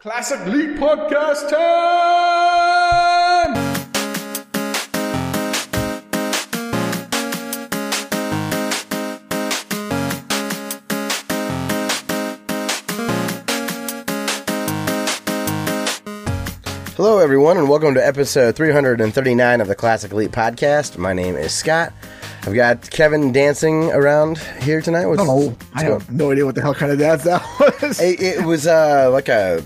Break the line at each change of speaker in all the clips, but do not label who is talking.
Classic League Podcast time!
Hello, everyone, and welcome to episode 339 of the Classic Elite Podcast. My name is Scott. I've got Kevin dancing around here tonight. What's,
Oh,
what's
I
going-
have no idea what the hell kind of dance that was.
It, it was uh, like a.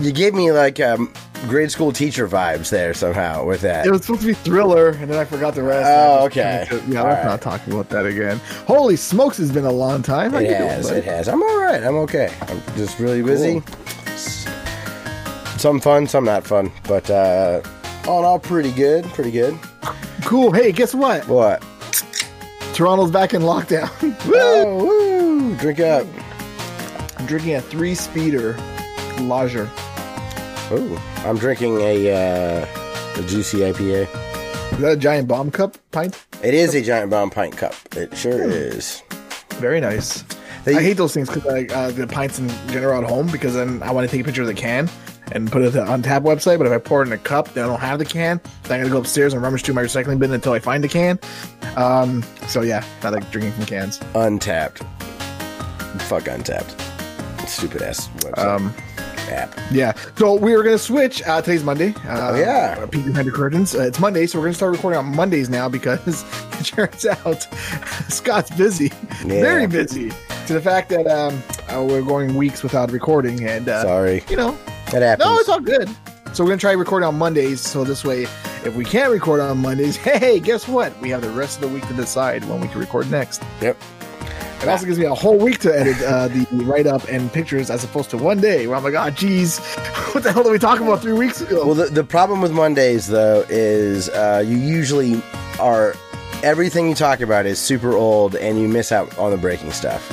You gave me like um, grade school teacher vibes there somehow with that.
It was supposed to be Thriller, and then I forgot the rest.
Oh, okay.
kinda- Yeah, let's
right.
not talk about that again. Holy smokes, it's been a long time. How
It
you doing,
has, it has. I'm all right. I'm okay. I'm just really busy. Some fun, some not fun, but uh, all in all, pretty good. Pretty good.
Cool. Hey, guess what?
What?
Toronto's back in lockdown.
Oh, woo! Drink up.
I'm drinking a three speeder Lager.
Oh, I'm drinking a, uh, a juicy IPA.
Is that a giant bomb cup pint?
It is a giant bomb pint cup. It sure
Hmm.
is.
Very nice.
They-
I hate those things because like uh, the pints in general at home because then I want to take a picture of the can and put it Untappd website. But if I pour it in a cup, then I don't have the can. Then I gotta go upstairs and rummage through my recycling bin until I find the can. Um, so yeah, I like drinking from cans.
Untappd. Fuck Untappd. Stupid ass website
Um,
app.
yeah. So we were gonna switch. Uh, today's Monday. Uh,
Oh, yeah.
uh, Peek behind the curtains. Uh, it's Monday, so we're gonna start recording on Mondays now because it turns out Scott's busy,
Yeah.
very busy. To the fact that um, uh, we're going weeks without recording, and uh,
Sorry.
you know,
That happens.
No, it's all good. So we're gonna try recording on Mondays. So this way, if we can't record on Mondays, hey, guess what? We have the rest of the week to decide when we can record next.
Yep.
It also gives me a whole week to edit uh, the write up and pictures as opposed to one day where I'm like, oh, geez, what the hell did we talk about three weeks ago?
Well, the, the problem with Mondays, though, is uh, you usually are. Everything you talk about is super old, and you miss out on the breaking stuff.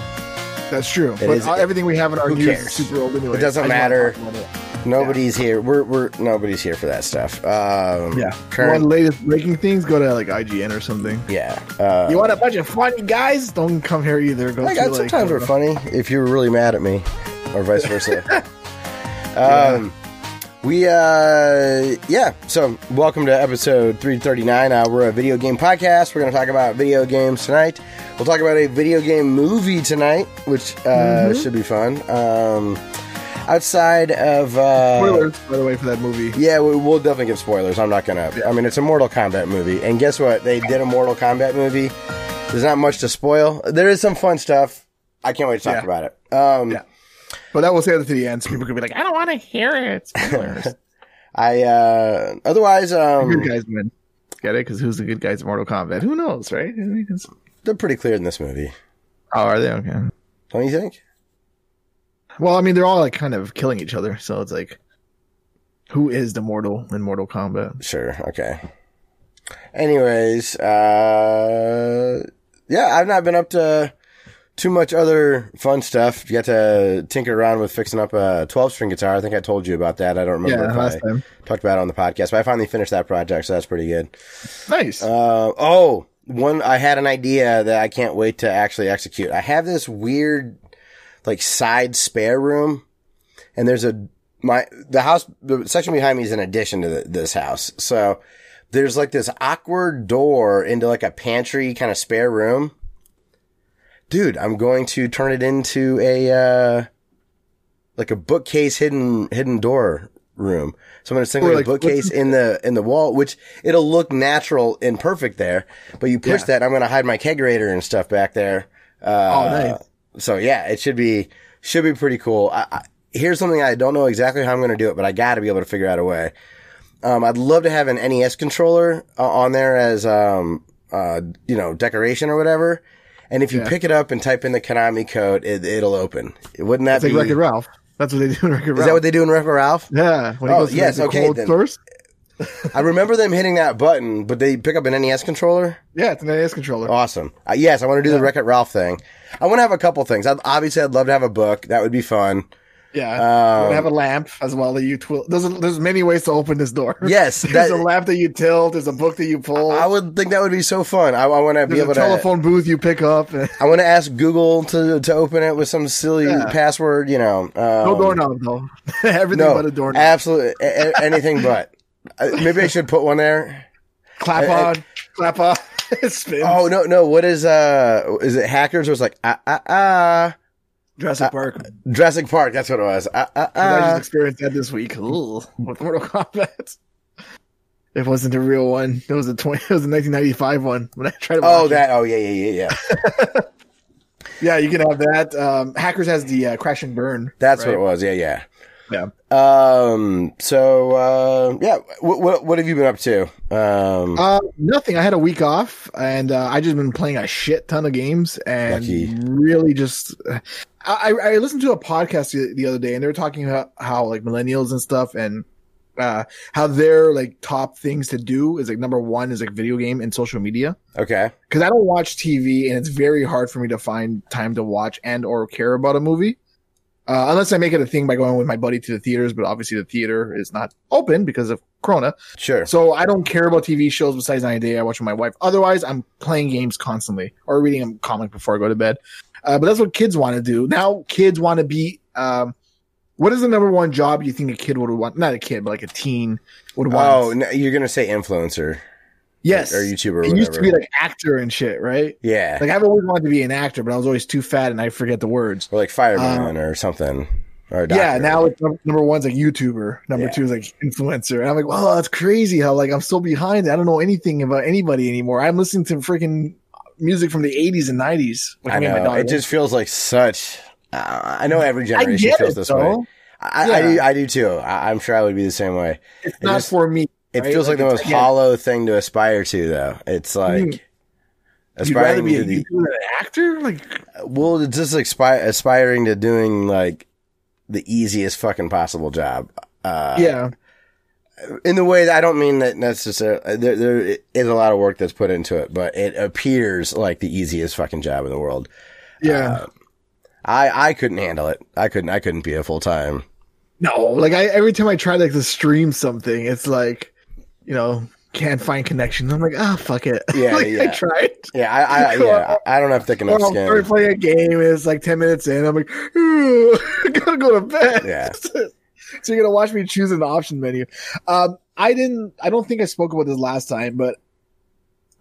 That's true.
it
But
is-
uh, everything we have in our news is super old anyway.
It doesn't
I just wanna
matter.
Talk about it.
Nobody's here. We're we're nobody's here for that stuff. Um,
Yeah.
Current,
One latest breaking things, go to like IGN or something.
yeah. Uh,
You want a bunch of funny guys? Don't come here either. Go
I
to,
got
like,
sometimes we're funny if you were really mad at me, or vice versa. um, we uh, yeah. So welcome to episode three thirty nine. Uh, we're a video game podcast. We're going to talk about video games tonight. We'll talk about a video game movie tonight, which uh,
Mm-hmm.
should be fun. Um, outside of uh,
Spoilers, by the way, for that movie.
Yeah, we, we'll definitely give spoilers. I'm not gonna. I mean, it's a Mortal Kombat movie, and guess what? They did a Mortal Kombat movie. There's not much to spoil. There is some fun stuff. I can't wait to talk
Yeah.
about it. Um,
Yeah. But that will say that to the end, so people could be like, I don't want to hear it. Spoilers.
I uh, otherwise,
good
um,
guys win. Get it? Because who's the good guys in Mortal Kombat? Who knows, right?
They're pretty clear in this movie.
Oh, are they? Okay.
Don't you think?
Well, I mean, they're all like kind of killing each other, so it's like, who is the mortal in Mortal Kombat?
Sure. Okay. Anyways, uh, yeah, I've not been up to too much other fun stuff. You got to tinker around with fixing up a 12 string guitar. I think I told you about that. I don't remember
Yeah,
if
last
I
time.
talked about it on the podcast, but I finally finished that project, so that's pretty good.
Nice.
Uh, oh, one, I had an idea that I can't wait to actually execute. I have this weird, like, side spare room, and there's a, my, the house, the section behind me is an addition to the, this house. So there's like this awkward door into like a pantry kind of spare room. Dude, I'm going to turn it into a, uh, like a bookcase hidden, hidden door room. So I'm going to sink like a bookcase in the, in the wall, which it'll look natural and perfect there. But you push
Yeah.
that, I'm going to hide my kegerator and stuff back there. Uh,
Oh, nice.
So yeah, it should be, should be pretty cool. I, I, here's something I don't know exactly how I'm going to do it, but I got to be able to figure out a way. Um, I'd love to have an NES controller uh, on there as, um, uh, you know, decoration or whatever. And if you
Yeah.
pick it up and type in the Konami code, it, it'll open. Wouldn't that
it's like
be?
Wreck-It Ralph. That's what they do in Wreck-It Ralph.
is that what they do in Wreck-It Ralph?
Yeah. When he
Oh, yes,
the
okay, then.
First.
I remember them hitting that button, but they pick up an NES controller.
Yeah, it's an NES controller.
Awesome. Uh, yes, I want to do the Wreck It Ralph thing. I want to have a couple things. I'd, obviously, I'd love to have a book. That would be fun.
Yeah.
Um,
have a lamp as well that you twill. There's a, there's many ways to open this door.
yes,
There's
that,
a lamp that you tilt. There's a book that you pull.
I would think that would be so fun. I, I want to be able
a
to.
telephone booth you pick up.
I want to ask Google to to open it with some silly
Yeah.
password. You know, um,
no doorknob though. Everything
No,
but a doorknob.
absolutely anything but. Uh, Maybe I should put one there.
clap
I- I-
on, clap on.
Oh no, no. What is uh? Is it hackers? Or it's like ah ah ah.
Jurassic Park.
Jurassic Park. That's what it was. Ah ah
I just experienced that this week Ugh, with Mortal Kombat. It wasn't a real one. It was a twenty. It was a 1995 one. When I tried to.
Oh,
watch it.
that. Oh yeah, yeah, yeah, yeah.
Yeah, you can have that. Um, Hackers has the uh, crash and burn.
That's
right?
what it was. Yeah, yeah.
Yeah.
Um. So, uh, yeah. What, what what have you been up to? Um.
Uh, nothing. I had a week off, and uh, I just been playing a shit ton of games, and
Lucky.
really just. I, I listened to a podcast the, the other day, and they were talking about how like millennials and stuff, and uh, how their like top things to do is like number one is like video game and social media.
okay.
Because I don't watch TV, and it's very hard for me to find time to watch and or care about a movie. Uh, unless I make it a thing by going with my buddy to the theaters, but obviously the theater is not open because of Corona.
Sure.
So I don't care about TV shows besides 90 Day. I watch with my wife. Otherwise, I'm playing games constantly or reading a comic before I go to bed. Uh, but that's what kids want to do. Now kids want to be, um, what is the number one job you think a kid would want? Not a kid, but like a teen would want.
Oh, no, you're gonna say influencer
yes.
or YouTuber or
it used to be like actor and shit, right?
yeah,
Like I've always wanted to be an actor, but I was always too fat and I forget the words.
or like fireman or something. Or
Yeah, now it's number one's like YouTuber, number
Yeah.
two is like influencer. And I'm like, wow, that's crazy how like I'm so behind. I don't know anything about anybody anymore. I'm listening to freaking music from the 80s and 90s. Like,
I
mean, my
know. It just feels like such. Uh, I know every generation feels
it
this
though.
way. I, I
Yeah.
do. I do too. I, I'm sure I would be the same way.
It's
It
not
just-
for me.
It
right?
feels like, the most hollow thing to aspire to, though. It's like
Mm.
Aspiring
be
to the
an actor? Like,
well, it's just expi- aspiring to doing like the easiest fucking possible job. Uh,
yeah.
in the way that I don't mean that necessarily. There, there is a lot of work that's put into it, but it appears like the easiest fucking job in the world.
Yeah.
Uh, I I couldn't handle it. I couldn't. I couldn't be a full time.
no, like I, every time I try like to stream something, it's like, you know, can't find connections. I'm like, ah, fuck it.
Yeah,
like, I tried.
Yeah, I, I yeah, I don't have thick enough
Well, I'm
skin.
starting playing a game. and It's like ten minutes in. I'm like, "Ugh, I gotta go to bed.
Yeah.
so you're gonna watch me choose an option menu. Um, I didn't. I don't think I spoke about this last time, but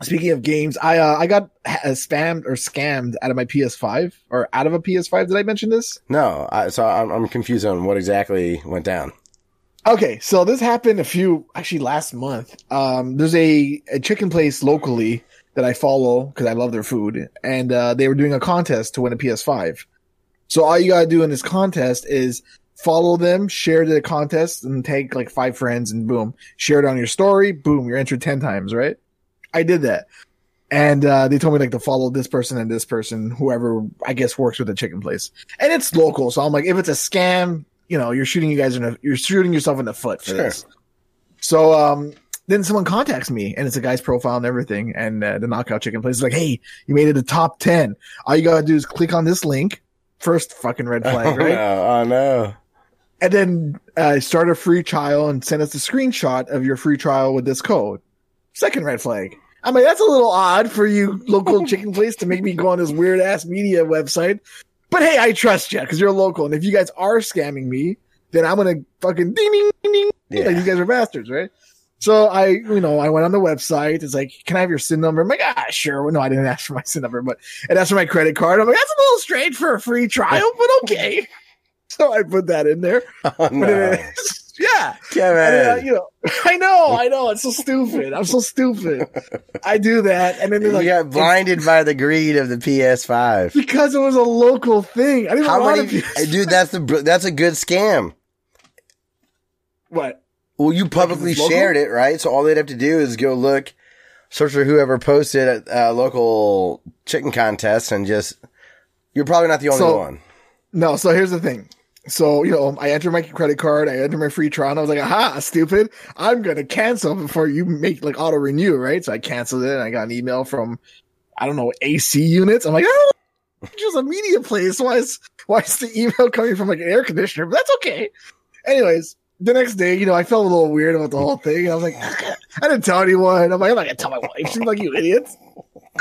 speaking of games, I uh, I got ha- spammed or scammed out of my PS5 or out of a PS5. Did I mention this?
No, I, so I'm, I'm confused on what exactly went down.
Okay, so this happened a few actually last month. Um, there's a, a chicken place locally that I follow because I love their food, and uh, they were doing a contest to win a PS5. So all you gotta do in this contest is follow them, share the contest, and take like five friends, and boom, share it on your story. Boom, you're entered ten times, right? I did that, and uh, they told me like to follow this person and this person, whoever I guess works with the chicken place, and it's local. So I'm like, if it's a scam, you know, you're shooting you guys in a, you're shooting yourself in the foot for
Sure.
this. So um, then someone contacts me, and it's a guy's profile and everything, and uh, the knockout chicken place is like, hey, you made it to top ten. All you gotta do is click on this link. First fucking red flag,
oh,
right?
no, oh no.
and then uh, start a free trial and send us a screenshot of your free trial with this code. Second red flag. I'm like, that's a little odd for you local chicken place to make me go on this weird ass media website. But hey, I trust you because you're local. And if you guys are scamming me, then I'm gonna fucking ding ding ding ding.
Yeah.
Like you guys are bastards, right? So I, you know, I went on the website. It's like, can I have your SIN number? I'm like, ah, sure. Well, no, I didn't ask for my SIN number, but it asked for my credit card. I'm like, that's a little strange for a free trial, but okay. So I put that in there.
Oh no.
Yeah. And then, uh, you know, I know, I know. It's so stupid. I'm so stupid. I do that, and then they're
you
like,
got blinded by the greed of the PS5.
because it was a local thing. I didn't
How
want
many? Dude, that's the that's a good scam.
What?
Well, you publicly
local?
shared it, right? So all they'd have to do is go look, search for whoever posted at a local chicken contest, and just you're probably not the only
So-
one.
No. So here's the thing. So you know, I enter my credit card. I enter my free trial. And I was like, "Aha, stupid! I'm gonna cancel before you make like auto renew, right?" So I canceled it. and I got an email from I don't know AC units. I'm like, "Oh, just a media place. Why is why is the email coming from like an air conditioner? But that's okay. Anyways, the next day, you know, I felt a little weird about the whole thing. And I was like, I didn't tell anyone. I'm like, I'm not gonna tell my wife. She's like, you idiots.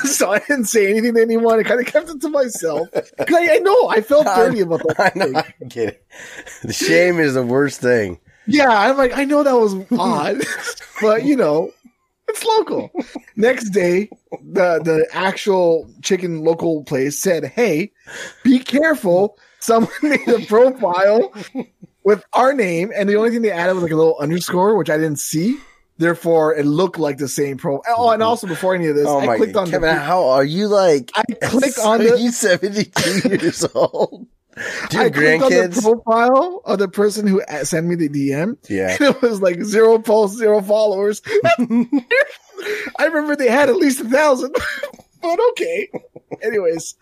So I didn't say anything to anyone. I kind of kept it to myself. I, I know I felt dirty about the
I know.
thing.
I get it. The shame is the worst thing.
Yeah, I'm like, I know that was odd, but you know, it's local. Next day, the the actual chicken local place said, "Hey, be careful. Someone made a profile with our name, and the only thing they added was like a little underscore, which I didn't see. Therefore, it looked like the same pro. Oh, and mm-hmm. also before any of this,
Oh
I clicked
god,
on
Kevin,
the.
how are you like?
I clicked on the-
you seventy two years old? Do you
I clicked on the profile of the person who sent me the DM,
yeah.
it was like zero posts, zero followers. I remember they had at least a thousand, but okay. Anyways,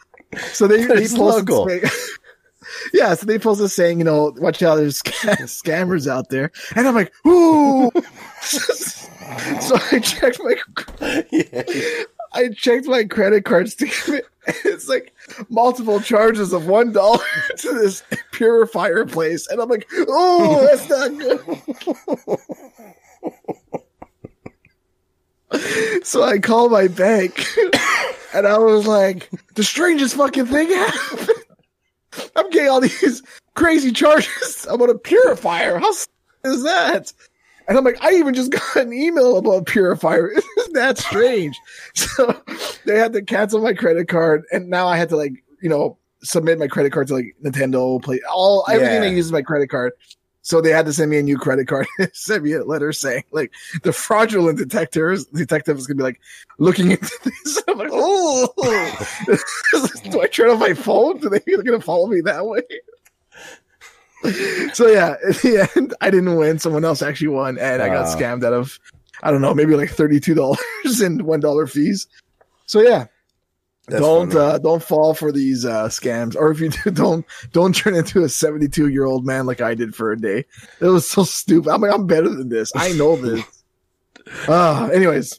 so they, they posted yeah, so they posted saying, you know, watch out, there's scammers out there, and I'm like, ooh. so I checked my
yeah.
I checked my credit card statement. It's like multiple charges of one dollar to this purifier place, and I'm like, oh, that's not good. so I called my bank, and I was like, the strangest fucking thing happened. I'm getting all these crazy charges about a purifier. How is that? And I'm like, I even just got an email about purifier. Isn't that strange? So they had to cancel my credit card, and now I had to like, you know, submit my credit card to like Nintendo, play all everything
Yeah.
use uses my credit card. So they had to send me a new credit card. send me a letter saying like the fraudulent detectors detective is gonna be like looking into this. I'm like, oh, do I turn off my phone? Do they gonna follow me that way? so yeah, at the end, I didn't win. Someone else actually won, and I got
Wow.
scammed out of I don't know, maybe like thirty two dollars and one dollar fees. So yeah,
That's
don't uh, don't fall for these uh, scams, or if you do, don't don't turn into a seventy two year old man like I did for a day. It was so stupid. I'm like, I'm better than this. I know this. uh, anyways,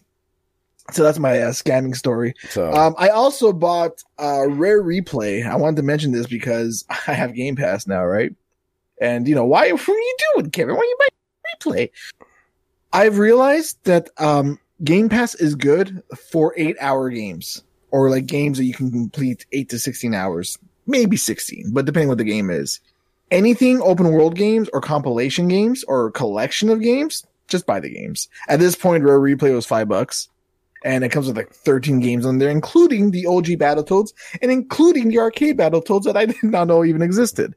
so that's my uh, scamming story.
so
Um, I also bought uh, Rare Replay. I wanted to mention this because I have Game Pass now, right? And you know why? What are you doing, Kevin? Why are you buying Replay? I've realized that um, Game Pass is good for eight-hour games or like games that you can complete eight to sixteen hours, maybe sixteen, but depending what the game is. Anything open world games or compilation games or collection of games, just buy the games. At this point, Rare Replay was five bucks and it comes with like 13 games on there, including the OG Battletoads and including the arcade Battletoads that I did not know even existed.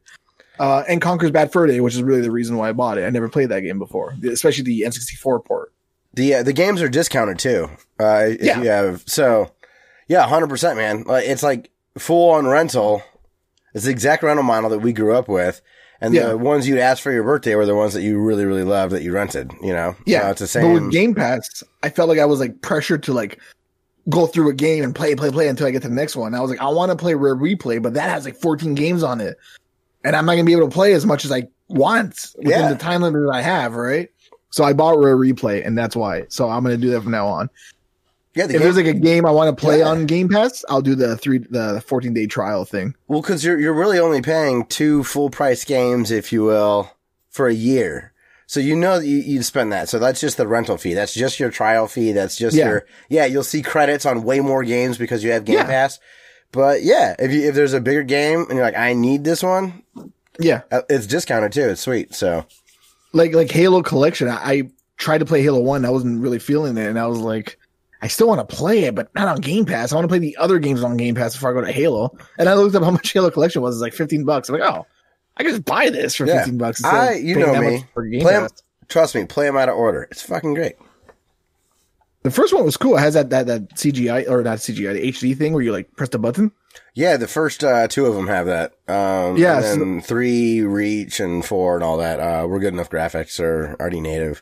Uh, and Conker's Bad Fur Day, which is really the reason why I bought it. I never played that game before, especially the N64 port.
the uh, the games are discounted too. Uh, if
Yeah.
you have so yeah, hundred percent, man. Like it's like full on rental. It's the exact rental model that we grew up with, and
Yeah.
the ones you'd ask for your birthday were the ones that you really really loved that you rented. You know,
Yeah,
So it's the
But
same.
with Game Pass, I felt like I was like pressured to like go through a game and play, play, play until I get to the next one. I was like, I want to play Rare Replay, but that has like 14 games on it, and I'm not gonna be able to play as much as I want within
Yeah.
the time limit that I have, right? So I bought Rare Replay, and that's why. So I'm gonna do that from now on.
Yeah, the
if
game,
there's like a game I want to play
Yeah.
on Game Pass, I'll do the three the 14 day trial thing.
well, because you're you're really only paying two full price games, if you will, for a year. So you know that you, you'd spend that. So that's just the rental fee. That's just your trial fee. That's just
Yeah.
your yeah. You'll see credits on way more games because you have Game
Yeah.
Pass. But yeah, if you if there's a bigger game and you're like, I need this one,
Yeah,
uh, it's discounted too. It's sweet. So
like like Halo Collection. I, I tried to play Halo One, I wasn't really feeling it, and I was like, I still want to play it, but not on Game Pass. I want to play the other games on Game Pass before I go to Halo. And I looked up how much Halo Collection was. It's like 15 bucks. I'm like, oh, I can just buy this for
Yeah.
15 bucks.
I- you know me.
much For Game
Play 'em-
Pass.
trust me, play them out of order. It's fucking great.
The first one was cool. It has that that that CGI or not CGI, the HD thing where you like press the button.
Yeah, the first uh, two of them have that. Um,
Yeah,
and
so-
then three, Reach, and four, and all that. Uh, we're good enough graphics are already native.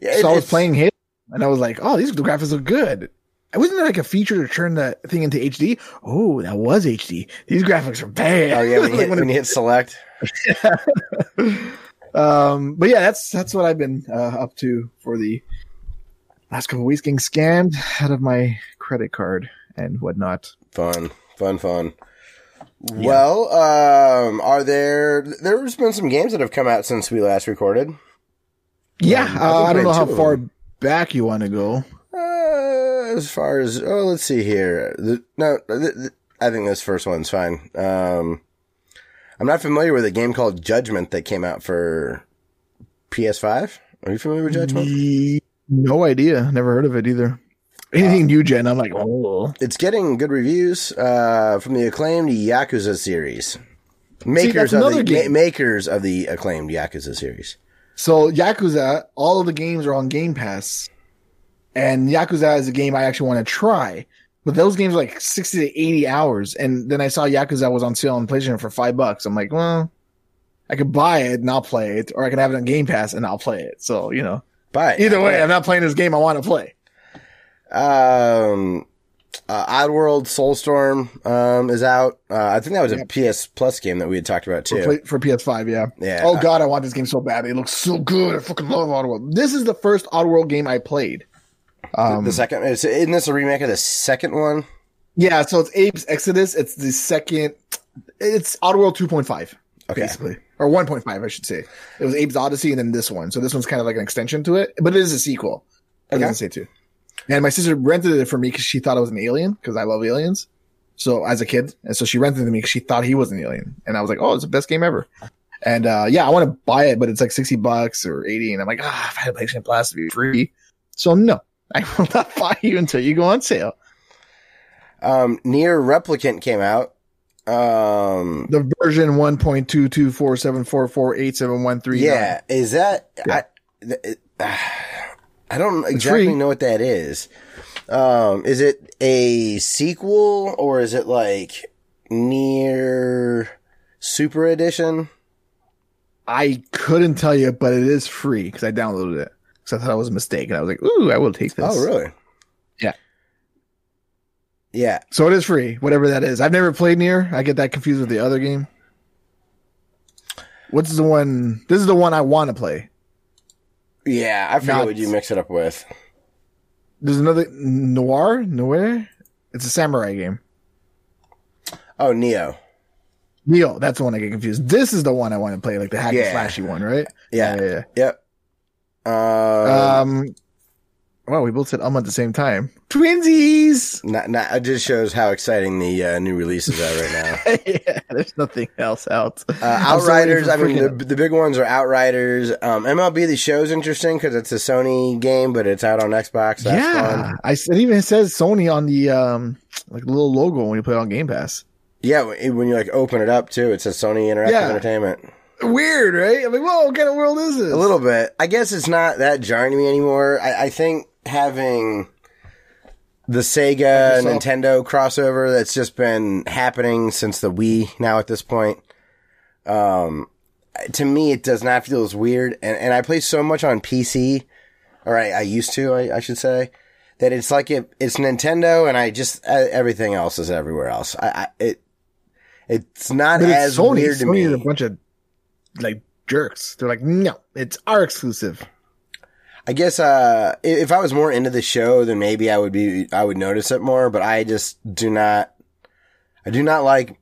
Yeah,
so I was playing Halo, and I was like, "Oh, these graphics look good." Wasn't there like a feature to turn the thing into HD? Oh, that was HD. These graphics are bad.
Oh yeah, when you, hit,
when
you hit select.
um, but yeah, that's that's what I've been uh, up to for the last couple of weeks, getting scammed out of my credit card and whatnot.
Fun, fun, fun. Well, um, are there? There's been some games that have come out since we last recorded.
Yeah,
Um, I
uh, I don't know how far. Back you want to go.
Uh, as far as oh, let's see here. The, no, th- th- I think this first one's fine. Um, I'm not familiar with a game called Judgment that came out for PS5. Are you familiar with Judgment?
No idea. Never heard of it either. Anything new Jen? I'm like, oh.
It's getting good reviews uh, from the acclaimed Yakuza series. Makers
that's
of the
another game.
ma- makers of the acclaimed Yakuza series.
So Yakuza, all of the games are on Game Pass, and Yakuza is a game I actually want to try. But those games are like sixty to eighty hours, and then I saw Yakuza was on sale on PlayStation for five bucks. I'm like, well, I could buy it and I'll play it, or I can have it on Game Pass and I'll play it. So you know,
But
either way, I'm not playing this game I want to play.
Um, uh, Oddworld Soulstorm um, is out. Uh, I think that was a PS Plus game that we had talked about too.
play, for PS5, yeah.
Yeah.
Oh god, I want this game so bad. It looks so good. I fucking love Oddworld. This is the first Oddworld game I played. Um,
the second, is, isn't this a remake of the second one?
Yeah, so it's Abe's Exodus. It's the second. It's Oddworld 2.5,
Okay.
basically, or 1.5, I should say. It was Abe's Odyssey, and then this one. So this one's kind of like an extension to it, but it is a sequel. I
Okay.
doesn't say two. And my sister rented it for me because she thought it was an alien because I love aliens. So as a kid, and so she rented it to me because she thought he was an alien, and I was like, "Oh, it's the best game ever." And uh, yeah, I want to buy it, but it's like sixty bucks or eighty, and I'm like, ah, if I had a PlayStation Plus, it'd be free. So no, I will not buy you until you go on sale.
Um, NieR Replicant came out. Um,
the version 1.22474487113.
yeah, is that
Yeah.
I? th- it- I don't exactly know what that is. Um, is it a sequel or is it like NieR Super Edition?
I couldn't tell you, but it is free because I downloaded it. Because I thought it was a mistake. And I was like, ooh, I will take this.
Oh, really?
Yeah.
Yeah.
So it is free, whatever that is. I've never played NieR. I get that confused with the other game. What's the one? This is the one I want to play.
Yeah, I forget
Not-
what you mix it up with.
There's another Noir? Noir? It's a samurai game.
Oh, Nioh.
Nioh, that's the one I get confused. This is the one I want to play, like the hacky
Yeah.
slashy one, right?
Yeah.
yeah, yeah.
Yep.
yeah.
Um,
Well, we both said um at the same time. Twinsies!
not, not, it just shows how exciting the uh, new releases are right now.
yeah, there's nothing else out.
Uh,
I'm still waiting
Outriders. I mean, the, the big ones are Outriders. Um, MLB The Show's interesting because it's a Sony game, but it's out on Xbox. That's
yeah,
fun.
I it even says Sony on the um like little logo when you play it on Game Pass.
Yeah, when you like open it up too, it says Sony Interactive
Yeah.
Entertainment.
Weird, right? I'm like, whoa, what kind of world is this?
A little bit. I guess it's not that jarring to me anymore. I, I think having the Sega
Microsoft.
Nintendo crossover that's just been happening since the Wii now at this point. Um, to me, it does not feel as weird. And, and I play so much on PC, or I, I used to, I, I should say, that it's like it, it's Nintendo and I just, uh, everything else is everywhere else. I, I it, it's not
But
as
it's Sony.
weird to
Sony
me.
a bunch of like jerks. They're like, no, it's our exclusive.
I guess uh, if I was more into the show, then maybe I would be I would notice it more. But I just do not. I do not like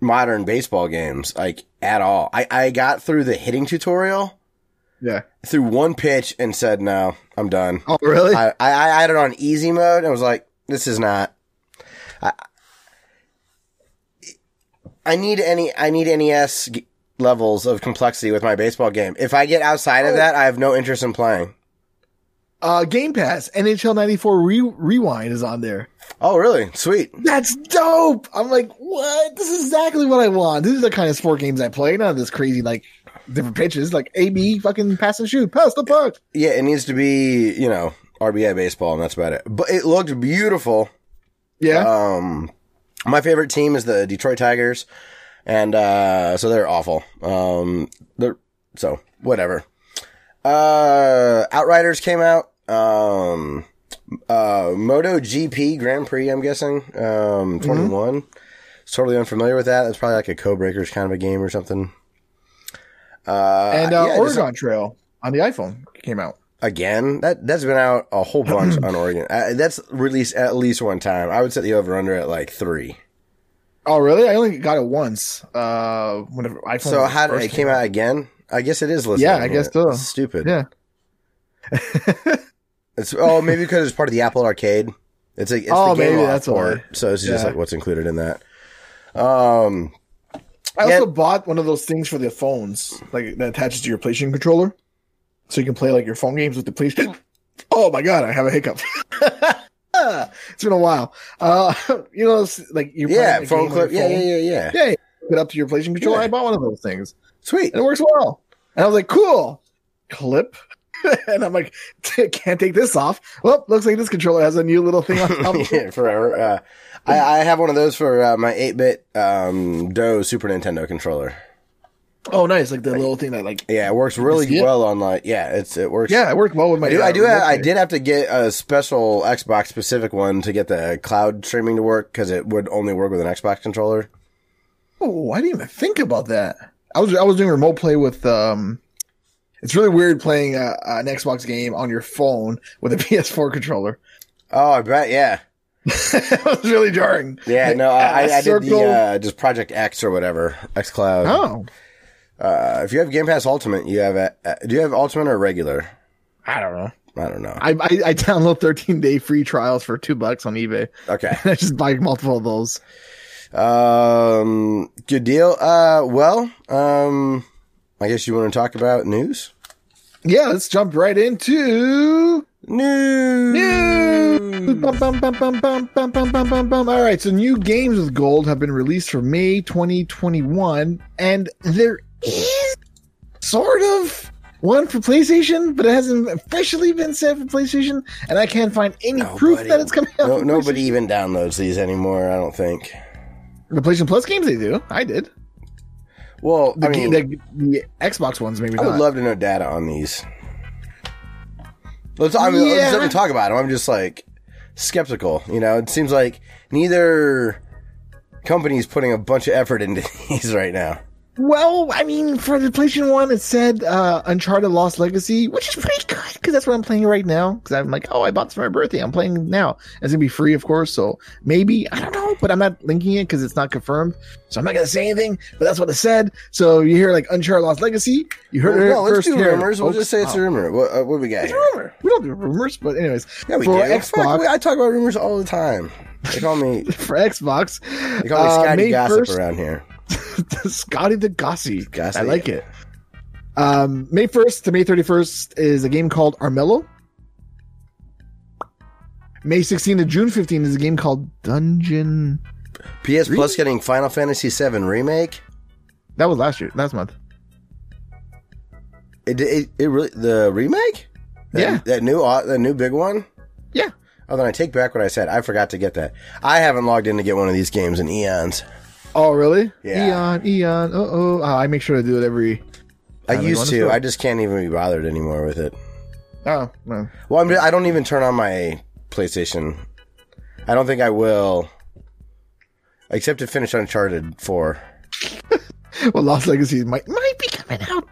modern baseball games like at all. I I got through the hitting tutorial
Yeah.
through one pitch and said no, I'm done.
Oh, really?
I I, I had it on easy mode and was like, this is not. I, I need any I need NES levels of complexity with my baseball game. If I get outside of
Oh.
that, I have no interest in playing.
uh, Game Pass NHL '94 Re- Rewind is on there.
Oh, really? Sweet.
That's dope. I'm like, what? This is exactly what I want. These are the kind of sport games I play. Of this crazy like different pitches, like AB fucking pass and shoot, pass the puck.
Yeah, it needs to be, you know, RBI baseball, and that's about it. But it looked beautiful.
Yeah.
Um, my favorite team is the Detroit Tigers, and uh, so they're awful. Um, they're so whatever. Uh, Outriders came out. Um, uh, Moto GP Grand Prix. I'm guessing. Um, 21. Totally unfamiliar with that. That's probably like a Codebreakers kind of a game or something. Uh,
and uh,
yeah, just-
Oregon Trail on the iPhone came out.
again. That that's been out a whole bunch on Oregon. Uh, that's released at least one time. I would set the over under at like three.
Oh, really? I only got it once. Uh, whenever iPhone.
So how did it came out again? I guess it is listed.
Yeah, I guess so.
It's stupid.
Yeah.
It's oh maybe because it's part of the Apple Arcade. It's a it's
Oh,
the game
maybe that's why.
so it's just like what's included in that. Um,
I
Yeah.
also bought one of those things for the phones, like that attaches to your PlayStation controller, so you can play like your phone games with the PlayStation. Oh my god, I have a hiccup. it's been a while. Uh, you know, like you're
yeah, phone
game on your
clip. Yeah, yeah, yeah, yeah.
Yeah, you hook up to your PlayStation controller.
Yeah.
I bought one of those things,
Sweet.
and it works well. And I was like, cool. Clip. and I'm like, can't take this off. Well, looks like this controller has a new little thing on top. it.
yeah, forever. Uh, I, I have one of those for uh, my 8-bit um, Do Super Nintendo controller.
Oh, nice! Like the little thing that, like,
Yeah, it works really well on like yeah, it's it works.
yeah, it worked well with my.
I do. I,
uh,
do have, I did have to get a special Xbox specific one to get the cloud streaming to work because it would only work with an Xbox controller.
Oh, I didn't even think about that. I was I was doing remote play with um. It's really weird playing a, an Xbox game on your phone with a PS4 controller.
Oh, I bet. Yeah,
it was really jarring.
yeah. No, I did
circle-
the uh, just Project X or whatever X Cloud.
Oh,
Uh, if you have Game Pass Ultimate, you have a, uh, do you have Ultimate or regular?
I don't know.
I don't know.
I, I I download 13 day free trials for two bucks on eBay.
Okay.
I just buy multiple of those.
Um, good deal. Uh, well, um, I guess you want to talk about news.
Yeah, let's jump right into
News.
news. Bum, bum, bum, bum, bum, bum, bum, bum, bum, bum. All right, so new games with gold have been released for May 2021, and there is sort of one for PlayStation, but it hasn't officially been said for PlayStation, and I can't find any proof that it's coming out.
No, nobody even downloads these anymore. I don't think.
The PlayStation Plus games they do. I did.
Well,
The,
I mean,
the, the Xbox ones maybe
I would love to know data on these. Let's. I mean, let's
Yeah.
not even talk about them. I'm just like skeptical. You know, it seems like neither company's putting a bunch of effort into these right now.
Well, I mean, for the PlayStation One, it said uh, Uncharted Lost Legacy, which is pretty good because that's what I'm playing right now. Because I'm like, oh, I bought this for my birthday. I'm playing now. It's gonna be free, of course. So maybe I don't know, but I'm not linking it because it's not confirmed. So I'm not gonna say anything. But that's what it said. So you hear like Uncharted Lost Legacy. You heard
Well,
it
no, let's
first
do
here,
rumors. We'll just say it's
Oh,
a rumor. What, uh, what we got
it's a rumor. We don't do rumors, but anyways,
Yeah, we
for
do.
Xbox,
I talk about rumors all the time. They call me.
for Xbox,
They call me
uh,
Scotty
May
Gossip
1st
around here.
Scotty the Gossy.
Gossy.
I like it. Um, May 1st to May 31st is a game called Armello. May 16 to June 15 is a game called Dungeon.
PS Plus getting Final Fantasy VII remake.
That was last year, last month.
It, it, it really the remake. That,
Yeah.
that new uh, the new big one.
Yeah.
Oh, then I take back what I said. I forgot to get that. I haven't logged in to get one of these games in eons.
Oh, really?
Yeah.
Eon, Eon. Uh oh. I make sure to do it every.
I
I
used to. I just can't even be bothered anymore with it.
Oh, no.
Well, I'm, I don't even turn on my PlayStation. I don't think I will, except to finish Uncharted Four.
well, Lost Legacy might might be coming out.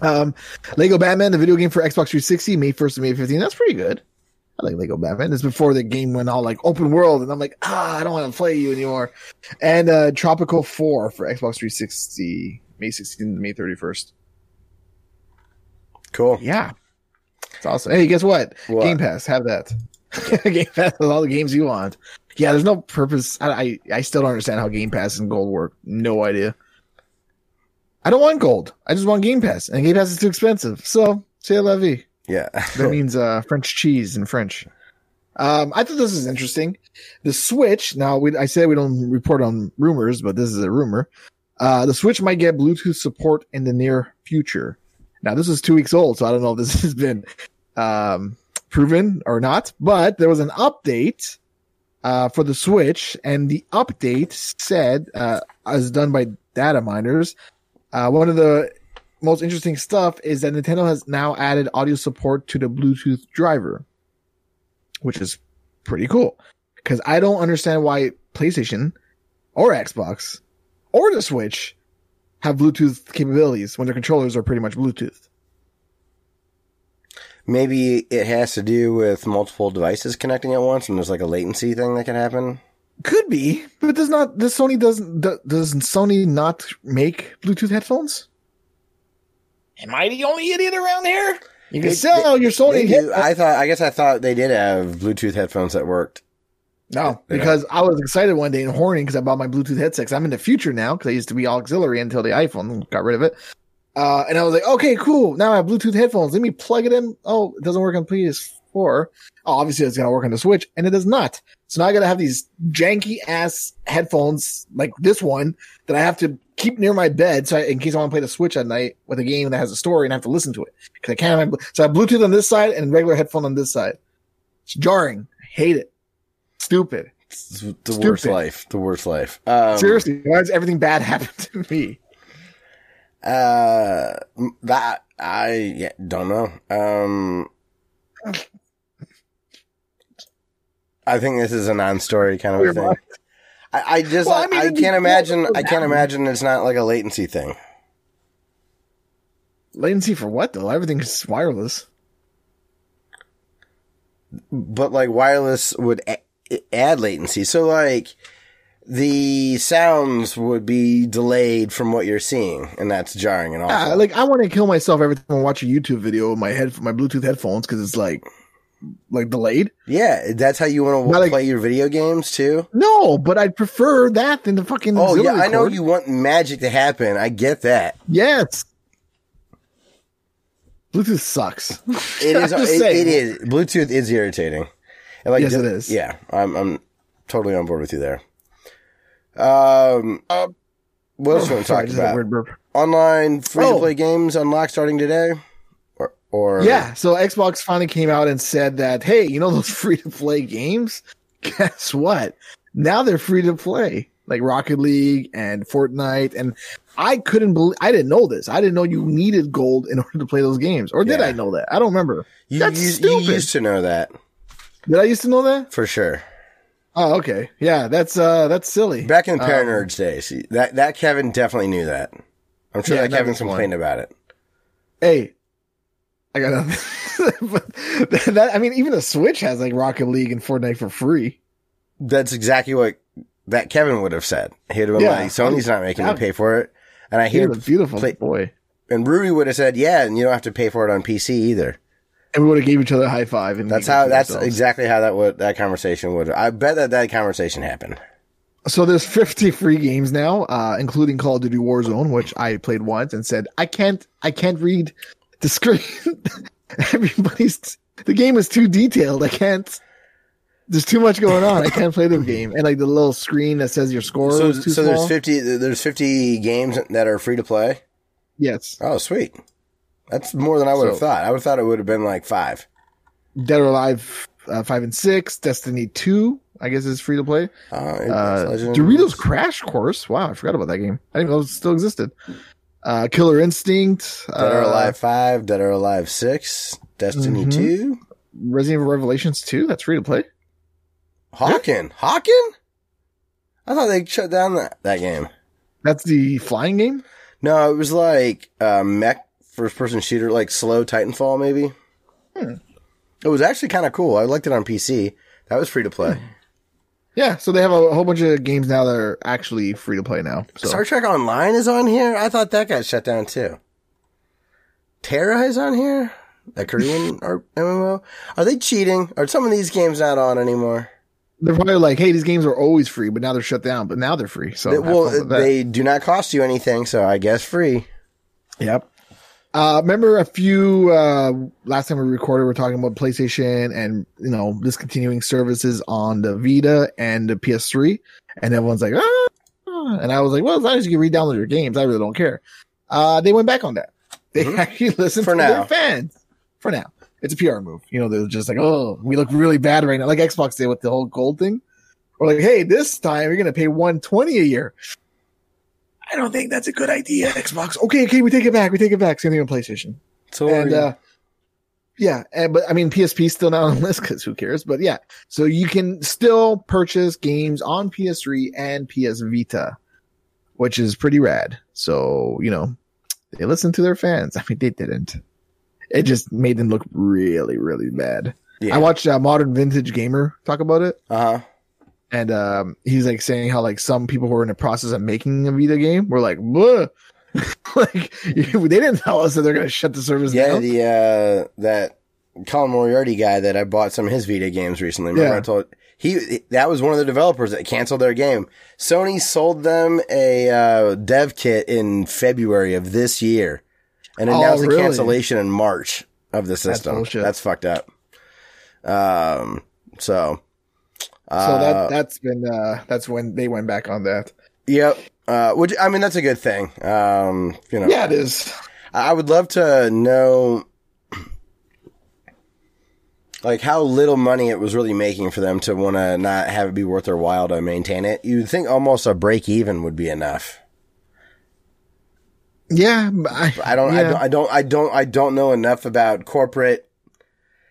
Um, Lego Batman, the video game for Xbox 360, May 1st to May 15th. That's pretty good. I like Lego Batman. It's before the game went all like open world, and I'm like, ah, I don't want to play you anymore. And uh Tropico 4 for Xbox 360, May 16th to May 31st.
Cool.
Yeah. It's awesome. Hey, guess what?
What?
Game Pass, have that. game Pass with all the games you want. Yeah, there's no purpose. I, I I still don't understand how Game Pass and Gold work. No idea. I don't want Gold. I just want Game Pass, and Game Pass is too expensive. So, c'est la vie.
Yeah.
That means uh, French cheese in French. Um, I thought this was interesting. The Switch. Now, we, I said we don't report on rumors, but this is a rumor. Uh, the Switch might get Bluetooth support in the near future. Now, this is two weeks old, so I don't know if this has been um, proven or not. But there was an update uh, for the Switch, and the update said, uh, as done by data miners, uh, one of the most interesting stuff is that Nintendo has now added audio support to the Bluetooth driver, which is pretty cool. Because I don't understand why PlayStation or Xbox or the Switch have Bluetooth capabilities when their controllers are pretty much Bluetooth.
Maybe it has to do with multiple devices connecting at once, and there's like a latency thing that can happen.
Could be, but does not does Sony doesn't doesn't Sony not make Bluetooth headphones? Am I the only idiot around here? You can
They-
sell your Sony.
They do. I thought. I guess I thought they did have Bluetooth headphones that worked.
No,
They
because I was excited one day and horny because I bought my Bluetooth headset. 'cause I'm in the future now because I used to be auxiliary until the iPhone got rid of it. Uh, and I was like, okay, cool. Now I have Bluetooth headphones. Let me plug it in. Oh, it doesn't work on PS4. Oh, obviously it's going to work on the Switch and it does not. So now I got to have these janky ass headphones like this one that I have to keep near my bed. So I, in case I want to play the Switch at night with a game that has a story and I have to listen to it because I can't have, so I have Bluetooth on this side and regular headphone on this side. It's jarring. I hate it. Stupid.
It's the
Stupid.
worst life. The worst life. Um,
Seriously, why does everything bad happen to me?
Uh, that I yeah, don't know. Um, I think this is a non-story kind of
Weird
thing. I, I just
Well, I mean,
I can't imagine. I can't imagine it's not like a latency thing.
Latency for what though? Everything's wireless.
but like wireless would a- add latency. So like the sounds would be delayed from what you're seeing, and that's jarring and awful.
Ah, like I want to kill myself every time I watch a YouTube video with my head, my Bluetooth headphones because it's like, like delayed.
yeah, that's how you want to
like-
play your video games too.
No, but I'd prefer that than the fucking.
Oh yeah, I know you want magic to happen. I get that.
Yes. Bluetooth sucks.
It is. it, it is. Bluetooth is irritating. And like,
Yes, it
d- Yeah, I'm. I'm totally on board with you there. Um.
Um,
what else do you want to talk about? Online free to
Oh.
play games unlocked starting today, or
Yeah, so Xbox finally came out and said that, hey, you know those free to play games? Guess what? Now they're free to play, like Rocket League and Fortnite. And I couldn't believe, I didn't know this. I didn't know you needed gold in order to play those games. Or did
Yeah.
I know that? I don't remember.
You,
That's
you, you used to know that
Did I used to know that?
for sure.
Oh, okay. Yeah, that's, uh, that's silly.
Back in
Um,
Paranerds days, that that Kevin definitely knew that. I'm sure
Yeah,
that Kevin
was one.
complained about it.
Hey, I got nothing. but that, I mean, even the Switch has like Rocket League and Fortnite for free.
That's exactly what that Kevin would have said. He'd have been
Yeah.
like, "Sony's not making me pay for it," and I hear
a beautiful
play-
boy.
and Rudy would have said, "Yeah, and you don't have to pay for it on PC either."
And we would have gave each other a high five. And
That's how. That's
ourselves.
exactly how that would that conversation would. I bet that that conversation happened.
So there's 50 free games now, uh, including Call of Duty Warzone, which I played once and said I can't, I can't read the screen. Everybody's the game is too detailed. I can't. There's too much going on. I can't play the game. And like the little screen that says your score
So,
is too
so
small.
there's fifty. There's fifty games that are free to play.
yes,
Oh, sweet. That's more than I would have
So-
thought. I would have thought it would have been like five.
Dead or Alive uh, five and six, Destiny two. I guess is free to play.
Uh,
Uh. Doritos Crash Course. Wow, I forgot about that game. I didn't know it still existed. Uh, Killer Instinct.
Dead or
uh,
Alive five. Dead or Alive six. Destiny
Mhm.
two.
Resident Evil Revelations 2, that's free to play.
Hawken. Hawken. I thought they shut down that that game.
That's the flying game?
No, it was like uh, mech first person shooter, like slow Titanfall, maybe.
Hmm.
It was actually kind of cool. I liked it on PC. That was free to play.
Yeah, so they have a, whole bunch of games now that are actually free to play now. So
Star Trek Online is on here. I thought that got shut down too. TERA is on here. That Korean or MMO. Are they cheating? Are some of these games not on anymore?
they're probably like, hey, these games were always free, but now they're shut down, but now they're free. So
They- well,
fun with that.
they do not cost you anything, so I guess free.
Yep. Uh, remember a few, uh, last time we recorded, we are talking about PlayStation and, you know, discontinuing services on the Vita and the PS3. And everyone's like, ah, and I was like, well, as long as you can re-download your games, I really don't care. Uh, they went back on that. They
Mhm.
actually listened
For
to
now.
their fans. For now. It's a PR move. You know, they're just like, oh, we look really bad right now. Like Xbox did with the whole gold thing. Or like, hey, this time you're going to pay 120 a year. I don't think that's a good idea, Xbox. Okay, okay, we take it back. We take it back. Same thing on PlayStation.
So
And uh yeah, and, but I mean PSP still not on the list because who cares? But yeah, so you can still purchase games on PS3 and PS Vita, which is pretty rad. So you know, they listen to their fans. I mean, they didn't. It just made them look really, really bad.
yeah.
I watched uh, Modern Vintage Gamer talk about it,
uh huh.
And um, he's like saying how like some people who are in the process of making a Vita game were like, like they didn't tell us that they're gonna shut the service
Yeah,
down.
Yeah, the uh that Colin Moriarty guy that I bought some of his Vita games recently. Remember
Yeah.
I told he that was one of the developers that canceled their game. Sony sold them a uh, dev kit in February of this year, and
Oh,
announced
really?
a cancellation in March of the system.
bullshit.
That's fucked up. Um. So.
So
Uh,
that that's been uh, that's when they went back on that.
Yep. Uh, which I mean, that's a good thing. Um, you know,
Yeah, it is.
I would love to know, like, how little money it was really making for them to want to not have it be worth their while to maintain it. You'd think almost a break even would be enough.
Yeah, I,
I don't, I don't, I don't, I don't, I don't know enough about corporate.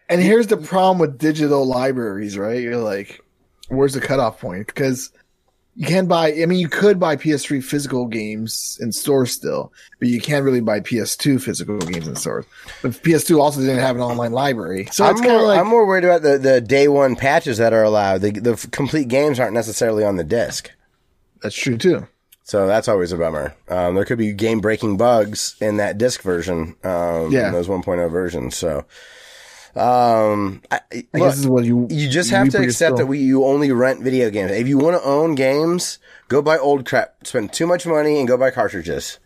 And here's the problem with digital libraries, right? You're like, where's the cutoff point? Because you can't buy, I mean, you could buy PS3 physical games in stores still, but you can't really buy PS2 physical games in stores. But PS2 also didn't have an online library. So
I'm more,
like,
I'm more worried about the, the day one patches that are allowed. The, the complete games aren't necessarily on the disc.
that's true too.
So that's always a bummer. Um, there could be game breaking bugs in that disc version, um,
Yeah.
in those 1.0 versions. So, um, I,
I
look,
guess this is what you,
you just have to accept that we, you only rent video games. If you want to own games, go buy old crap, spend too much money and go buy cartridges.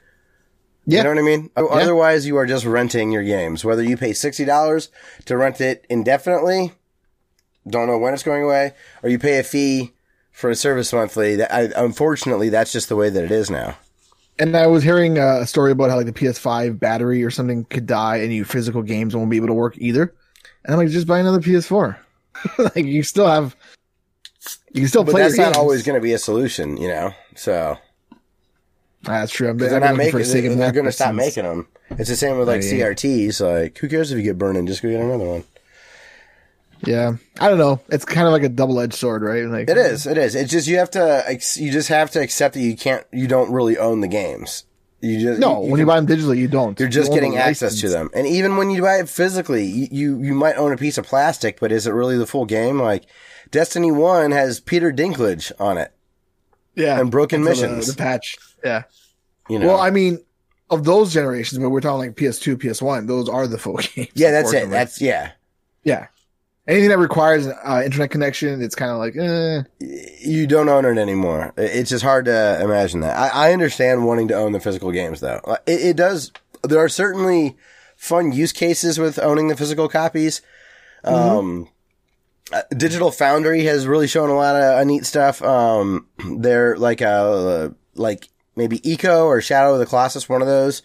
yeah.
You know what I mean? Otherwise, you are just renting your games. Whether you pay $60 to rent it indefinitely, don't know when it's going away, or you pay a fee for a service monthly. That I, unfortunately, that's just the way that it is now.
And I was hearing uh, a story about how like the PS5 battery or something could die and your physical games won't be able to work either. And I'm like, just buy another PS4. like you still have, you can still
But
play.
that's not
games.
always going to be a solution, you know. So
That's true. I'm,
they're
I'm
not making. They're, they're going to stop making them. It's the same with like oh,
Yeah, yeah.
CRTs. Like, who cares if you get burned and just go get another one?
Yeah, I don't know. It's kind of like a double edged sword, right? Like
It is. It is. It's just you have to. You just have to accept that you can't. You don't really own the games. You just
No, when you buy them digitally, you don't.
You're just
You
getting
the
access to them. And even when you buy it physically, you, you, you might own a piece of plastic, but is it really the full game? Like, Destiny 1 has Peter Dinklage on it,
Yeah,
and Broken
until the-
Missions.
The, patch. Yeah.
you know?
Well, I mean, of those generations, but we're talking like PS2, PS1. Those are the full games.
yeah, that's it. That's, yeah.
yeah. Anything that requires uh, internet connection, it's kind of like, eh.
You don't own it anymore. It's just hard to imagine that. I, I understand wanting to own the physical games, though. Uh, It, it does, there are certainly fun use cases with owning the physical copies. Um, uh, Digital Foundry has really shown a lot of uh, neat stuff. Um, they're like a, like maybe Ico or Shadow of the Colossus, one of those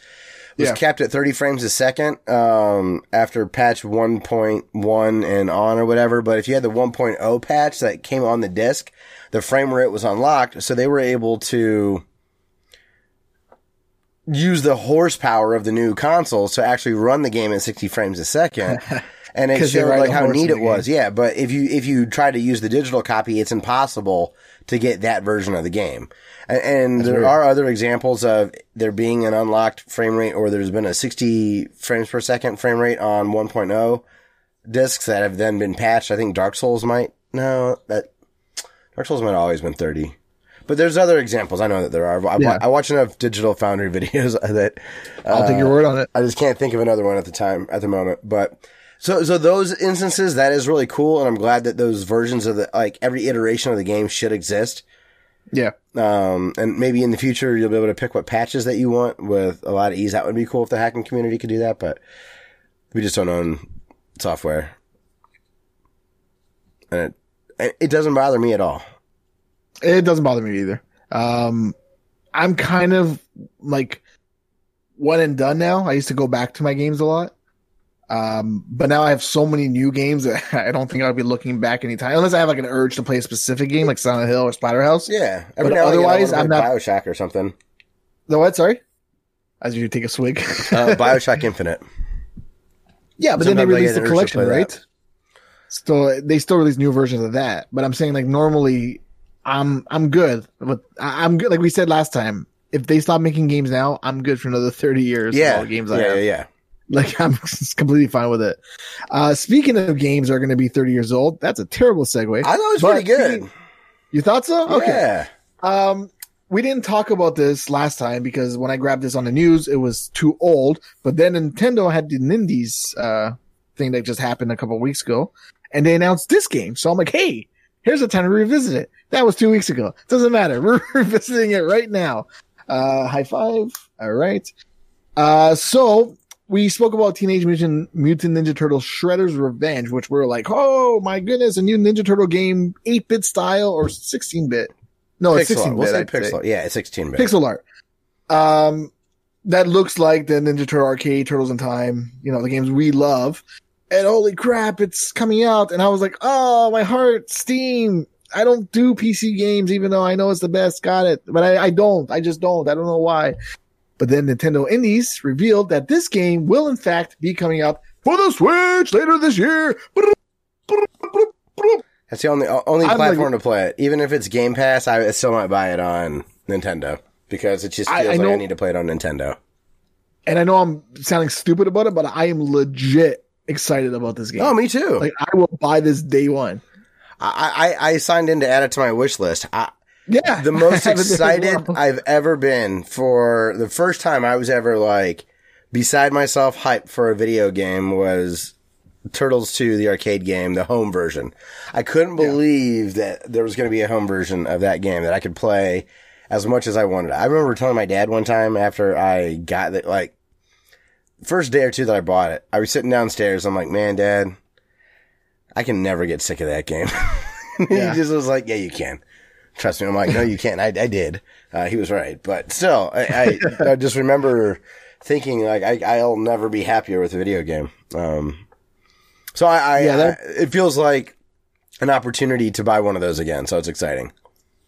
was
Yeah.
kept at 30 frames a second, um, after patch 1.1 and on or whatever. But if you had the 1.0 patch that came on the disc, the frame rate was unlocked. So they were able to use the horsepower of the new consoles to actually run the game at 60 frames a second. And it showed like how neat it was. Yeah. But if you, if you try to use the digital copy, it's impossible to get that version of the game. And, and there
weird.
are other examples of there being an unlocked frame rate or there's been a 60 frames per second frame rate on 1.0 discs that have then been patched. I think Dark Souls might, no, that Dark Souls might have always been 30. But there's other examples. I know that there are. I,
Yeah.
I watch enough Digital Foundry videos that
I'll take your uh, word on it.
I just can't think of another one at the time, at the moment. But so, so those instances, that is really cool. And I'm glad that those versions of the, like every iteration of the game should exist.
Yeah.
Um, and maybe in the future you'll be able to pick what patches that you want with a lot of ease. That would be cool if the hacking community could do that, but we just don't own software. And it, it doesn't bother me at all.
It doesn't bother me either. Um, I'm kind of like one and done now. I used to go back to my games a lot. Um, but now I have so many new games that I don't think I'll be looking back anytime unless I have like an urge to play a specific game like Silent Hill or Splatterhouse.
Yeah.
But
now and again,
Otherwise, I'm not-
Bioshock or something.
The what? Sorry. As you take a swig.
Uh, Bioshock Infinite.
yeah, but then they released the
an urge to
collection,
that.
right? So they still release new versions of that. But I'm saying like normally, I'm I'm good. But I'm good. Like we said last time, if they stop making games now, I'm good for another 30 years. of
Yeah.
games
yeah,
I have.
yeah, yeah.
Like I'm completely fine with it. Uh, speaking of games are going to be 30 years old, that's a terrible segue.
I thought it was pretty good.
You thought so? Okay.
Yeah.
Um, we didn't talk about this last time because when I grabbed this on the news, it was too old. But then Nintendo had the Nindies uh, thing that just happened a couple of weeks ago, and they announced this game. So I'm like, hey, here's a time to revisit it. That was two weeks ago. Doesn't matter. We're revisiting it right now. Uh, high five. All right. Uh, so we spoke about Teenage Mutant, Mutant Ninja Turtles Shredder's Revenge, which we're like, oh my goodness, a new Ninja Turtle game, 8 bit style or 16 bit. No, it's 16 bit.
We'll say
say.
pixel. Yeah, it's 16 bit.
Pixel art. Um, that looks like the Ninja Turtle arcade, Turtles in Time, you know, the games we love. And holy crap, it's coming out. And I was like, oh, my heart, Steam. I don't do PC games, even though I know it's the best. Got it. But I, I don't. I just don't. I don't know why. But then Nintendo Indies revealed that this game will, in fact, be coming out for the Switch later this year.
That's the only only
I'm
platform
like-
to play it. Even if it's Game Pass, I still might buy it on Nintendo because it just
I-
feels
I
like I need to play it on Nintendo.
And I know I'm sounding stupid about it, but I am legit excited about this game.
Oh, me too.
Like, I will buy this day one.
I, I I signed in to add it to my wish list. I,
Yeah.
the most
I have it there as
excited. I've ever been for the first time I was ever like beside myself hyped for a video game was Turtles 2, the arcade game, the home version. I couldn't believe that there was going to be a home version of that game that I could play as much as I wanted. I remember telling my dad one time after I got it, like, first day or two that I bought it, I was sitting downstairs. I'm like, man, dad, I can never get sick of that game.
Yeah.
he just was like, yeah, you can. Trust me. I'm like, no, you can't. I, I did. Uh, he was right. But still, I, I, I just remember thinking like, I, I'll never be happier with a video game. Um, so I, I,
Yeah, that-
I- it feels like an opportunity to buy one of those again. So it's exciting.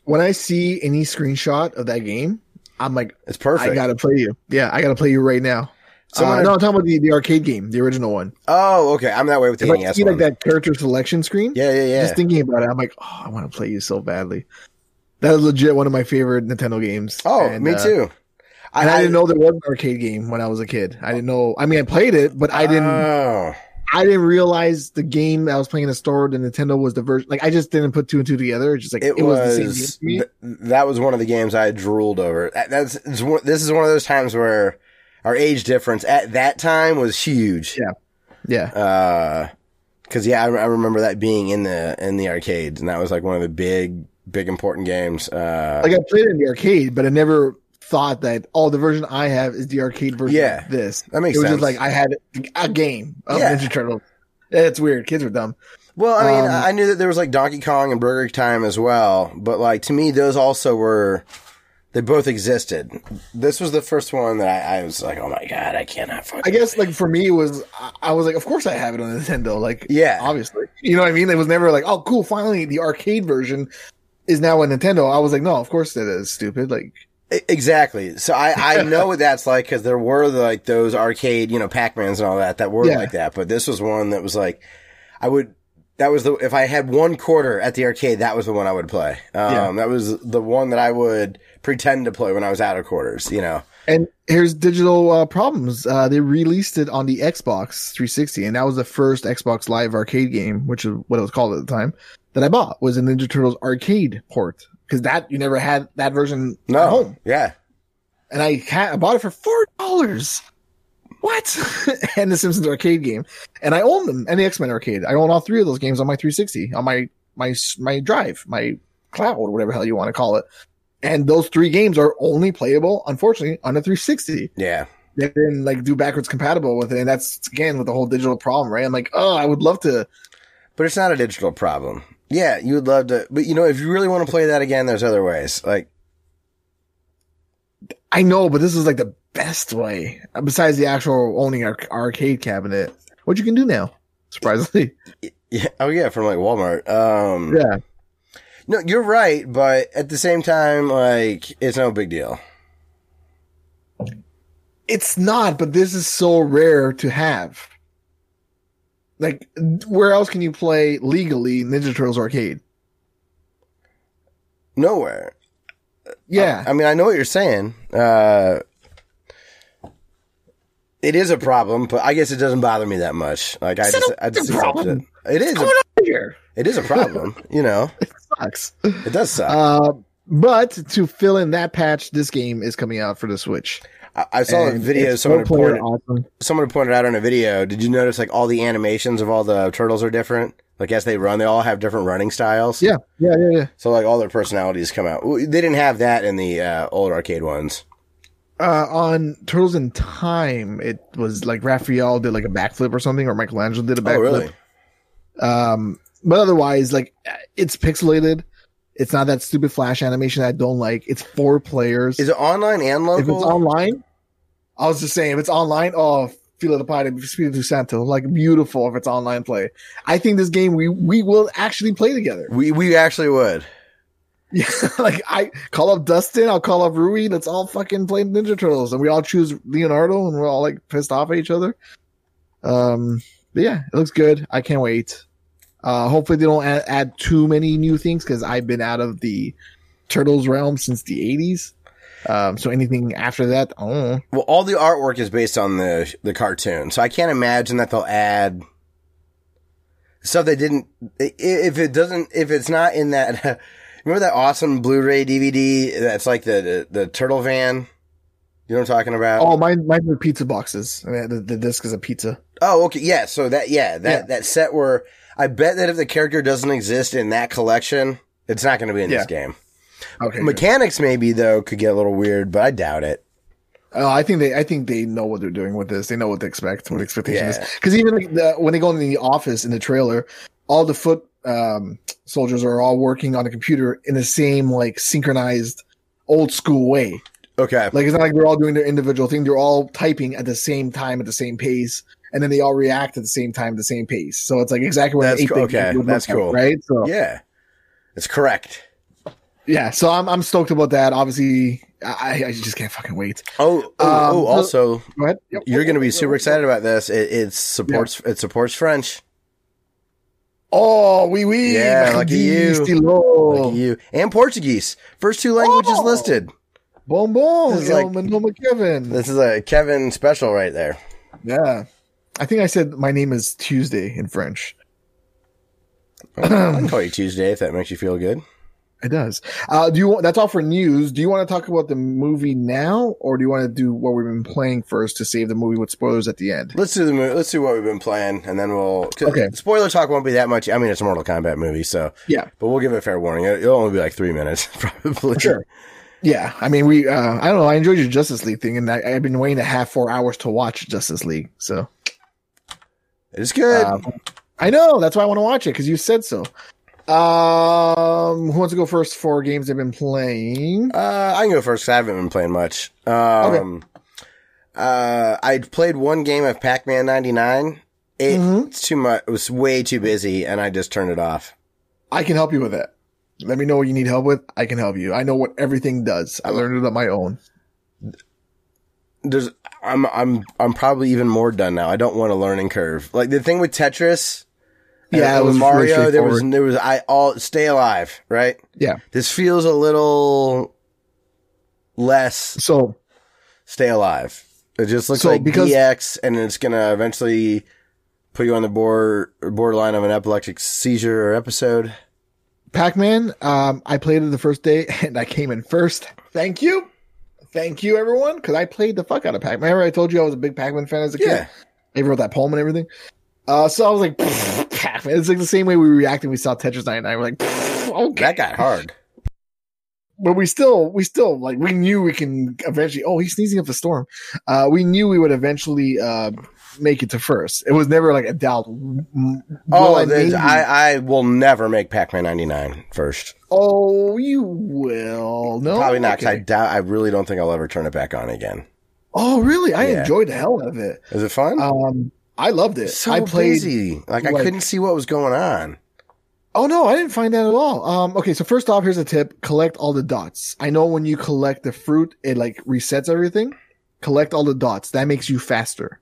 when I see any screenshot of that game, I'm like,
It's perfect.
I gotta play you. Yeah, I gotta play you right now.
Someone-
uh, no, I'm talking about the, the arcade game, the original one.
oh, okay. I'm that way with the
If I
NES
see
one.
like that character selection screen,
yeah, yeah, yeah.
just thinking about it, I'm like, oh, I want to play you so badly. That is legit one of my favorite Nintendo games.
oh,
And,
me
uh,
too.
And I, didn't know there was an arcade game when I was a kid. I didn't know. I mean, I played it, but I didn't.
Oh,
I didn't realize the game I was playing in the store, the Nintendo was the version. Like, I just didn't put two and two together. It's just like
it,
it, was,
was.
the same game
th- that was one of the games I drooled over. That- That's this is one of those times where our age difference at that time was huge.
Yeah. yeah.
Uh, cause yeah, I, I remember that being in the, in the arcades and that was like one of the big, big important games. Uh,
like I played it in the arcade, but I never thought that oh the version I have is the arcade version
Yeah,
of this.
that makes
it was
sense.
just like I had a game of
Yeah.
Ninja Turtles. It's weird. Kids were dumb.
well, I mean,
um,
I knew that there was like Donkey Kong and Burger Time as well, but like to me, those also were, they both existed. This was the first one that I, I was like, oh my God, I cannot fucking
I guess like for me it was I- I was like of course I have it on Nintendo like
Yeah.
obviously you know what I mean it was never like oh cool finally the arcade version is now a Nintendo I was like no of course that is stupid like
Exactly. So I, I know what that's like because there were like those arcade, you know, Pac-Mans and all that that were
Yeah.
like that. But this was one that was like, I would, that was the, if I had one quarter at the arcade, that was the one I would play. Um,
Yeah.
that was the one that I would pretend to play when I was out of quarters, you know?
And here's digital uh, problems. Uh, they released it on the Xbox 360, and that was the first Xbox Live arcade game, which is what it was called at the time, that I bought was a Ninja Turtles arcade port because that you never had that version
No.
at home,
Yeah.
and I, ca- I bought it for four dollars. What? and the Simpsons arcade game, and I own them, and the X Men arcade. I own all three of those games on my 360, on my my my drive, my cloud, whatever the hell you want to call it. And those three games are only playable, unfortunately, on the 360
Yeah.
they didn't like do backwards compatible with it. And that's again with the whole digital problem, right? I'm like, oh, I would love to.
But it's not a digital problem. Yeah. You would love to, but you know, if you really want to play that again, there's other ways. Like,
I know, but this is like the best way besides the actual owning our arcade cabinet. What you can do now, surprisingly.
yeah. Oh yeah. From like Walmart. Um,
Yeah.
No, you're right, but at the same time, like it's no big deal.
It's not, but this is so rare to have. Like, where else can you play legally Ninja Turtles arcade?
Nowhere.
Yeah.
I mean, I know what you're saying. Uh, it is a problem, but I guess it doesn't bother me that much. Like I
It's
just,
not a
I just accept
problem.
it. It is.
What's going
A,
on here?
it is a problem. You know.
Sucks.
It does suck.
Uh, but to fill in that patch, this game is coming out for the Switch.
I, I saw a video. Someone pointed,
awesome.
someone pointed out on a video. Did you notice like all the animations of all the turtles are different? Like as they run, they all have different running styles.
Yeah, yeah, yeah, yeah.
So like all their personalities come out. They didn't have that in the uh, old arcade ones.
Uh, on Turtles in Time, it was like Raphael did like a backflip or something, or Michelangelo did a backflip.
Oh really?
Um, but otherwise, like it's pixelated. It's not that stupid flash animation I don't like. It's four players.
Is it online and local?
if it's online, I was just saying, if it's online, oh, feel the party, Espiritu Santo, like beautiful if it's online play. I think this game we we will actually play together.
we we actually would.
Yeah, like I call up Dustin, I'll call up Rui. Let's all fucking play Ninja Turtles, and we all choose Leonardo, and we're all like pissed off at each other. Um, but yeah, it looks good. I can't wait. Uh, hopefully they don't add, add too many new things because I've been out of the Turtles realm since the '80s. Um, so anything after that, I.
Well, all the artwork is based on the the cartoon, so I can't imagine that they'll add stuff they didn't. If it doesn't, if it's not in that, remember that awesome Blu-ray DVD that's like the the, the turtle van. You know what I'm talking about?
Oh, mine, mine were pizza boxes. I mean, the, the disc is a pizza.
Oh, okay, yeah. So that, yeah, that
Yeah.
that set where I bet that if the character doesn't exist in that collection, it's not going to be in this game.
Okay. good.
Mechanics maybe though could get a little weird, but I doubt it.
Oh, I think they, I think they know what they're doing with this. They know what to expect, what expectation is. Because even like the, when they go in the office in the trailer, all the foot um, soldiers are all working on a computer in the same like synchronized old school way.
Okay.
Like it's not like they're all doing their individual thing. They're all typing at the same time at the same pace, and then they all react at the same time the same pace. So it's like exactly what
That's
8-bit.
Okay, that's cool.
right? So yeah.
Yeah. It's correct. Yeah.
So I'm I'm stoked about that. Obviously, I I just can't fucking wait.
Oh, oh,
Um,
oh, also,
Go ahead. Yep.
you're going to be super excited about this. It, it supports it supports French.
Oh, oui, oui.
Yeah, lucky you. Like you and Portuguese. First two languages
Oh.
listed.
Bon bon.
This is like-
Kevin.
This is a Kevin special right there.
Yeah. I think I said my name is Tuesday in French.
I can call you Tuesday if that makes you feel good.
It does. Uh, do you want, that's all for news. Do you want to talk about the movie now or do you want to do what we've been playing first to save the movie with spoilers at the end?
Let's do the mo- let's do what we've been playing, and then we'll
Okay.
Spoiler talk won't be that much. I mean, it's a Mortal Kombat movie, so
Yeah.
but we'll give it a fair warning. It- It'll only be like three minutes, probably.
Sure. Yeah. I mean, we, uh, I don't know. I enjoyed your Justice League thing and I, I've been waiting a half, four hours to watch Justice League. So
It's good.
Um, I know. That's why I want to watch it because you said so. Um, who wants to go first for games they've been playing?
Uh, I can go first I haven't been playing much. Um, uh, I played one game of Pac-Man 99. It,
Mhm.
It's too much. It was way too busy and I just turned it off.
I can help you with that. Let me know what you need help with. I can help you. I know what everything does. I learned it on my own.
There's, I'm, I'm, I'm probably even more done now. I don't want a learning curve. Like the thing with Tetris.
Yeah, it was
with
really
Mario. there was, there was, I all stay alive, right?
Yeah.
This feels a little less
So
stay alive. It just looks
So,
like
because-
DX, and it's gonna eventually put you on the board borderline of an epileptic seizure or episode.
Pac-Man, um, I played it the first day and I came in first. Thank you. Thank you, everyone. Cause I played the fuck out of Pac-Man. Remember I told you I was a big Pac-Man fan as a kid?
Yeah,
I wrote that poem and everything. Uh, so I was like, Pac-Man. It's like the same way we reacted when we saw Tetris 99. We're like, okay.
that got hard.
but we still, we still like, we knew we can eventually. Oh, he's sneezing up a storm. Uh, we knew we would eventually uh, make it to first. It was never like a doubt.
Oh,
I maybe-
I, I will never make Pac-Man 99 first.
oh, you will. No,
Probably not. 'cause I doubt. I really don't think I'll ever turn it back on again.
Oh, really? I
Yeah.
enjoyed the hell out of it.
Is it fun?
Um, I loved it.
so
I played.
busy. Like, I couldn't see what was going on.
Oh no, I didn't find that at all. Um, okay, so first off, here's a tip: collect all the dots. I know when you collect the fruit, it like resets everything. Collect all the dots. That makes you faster.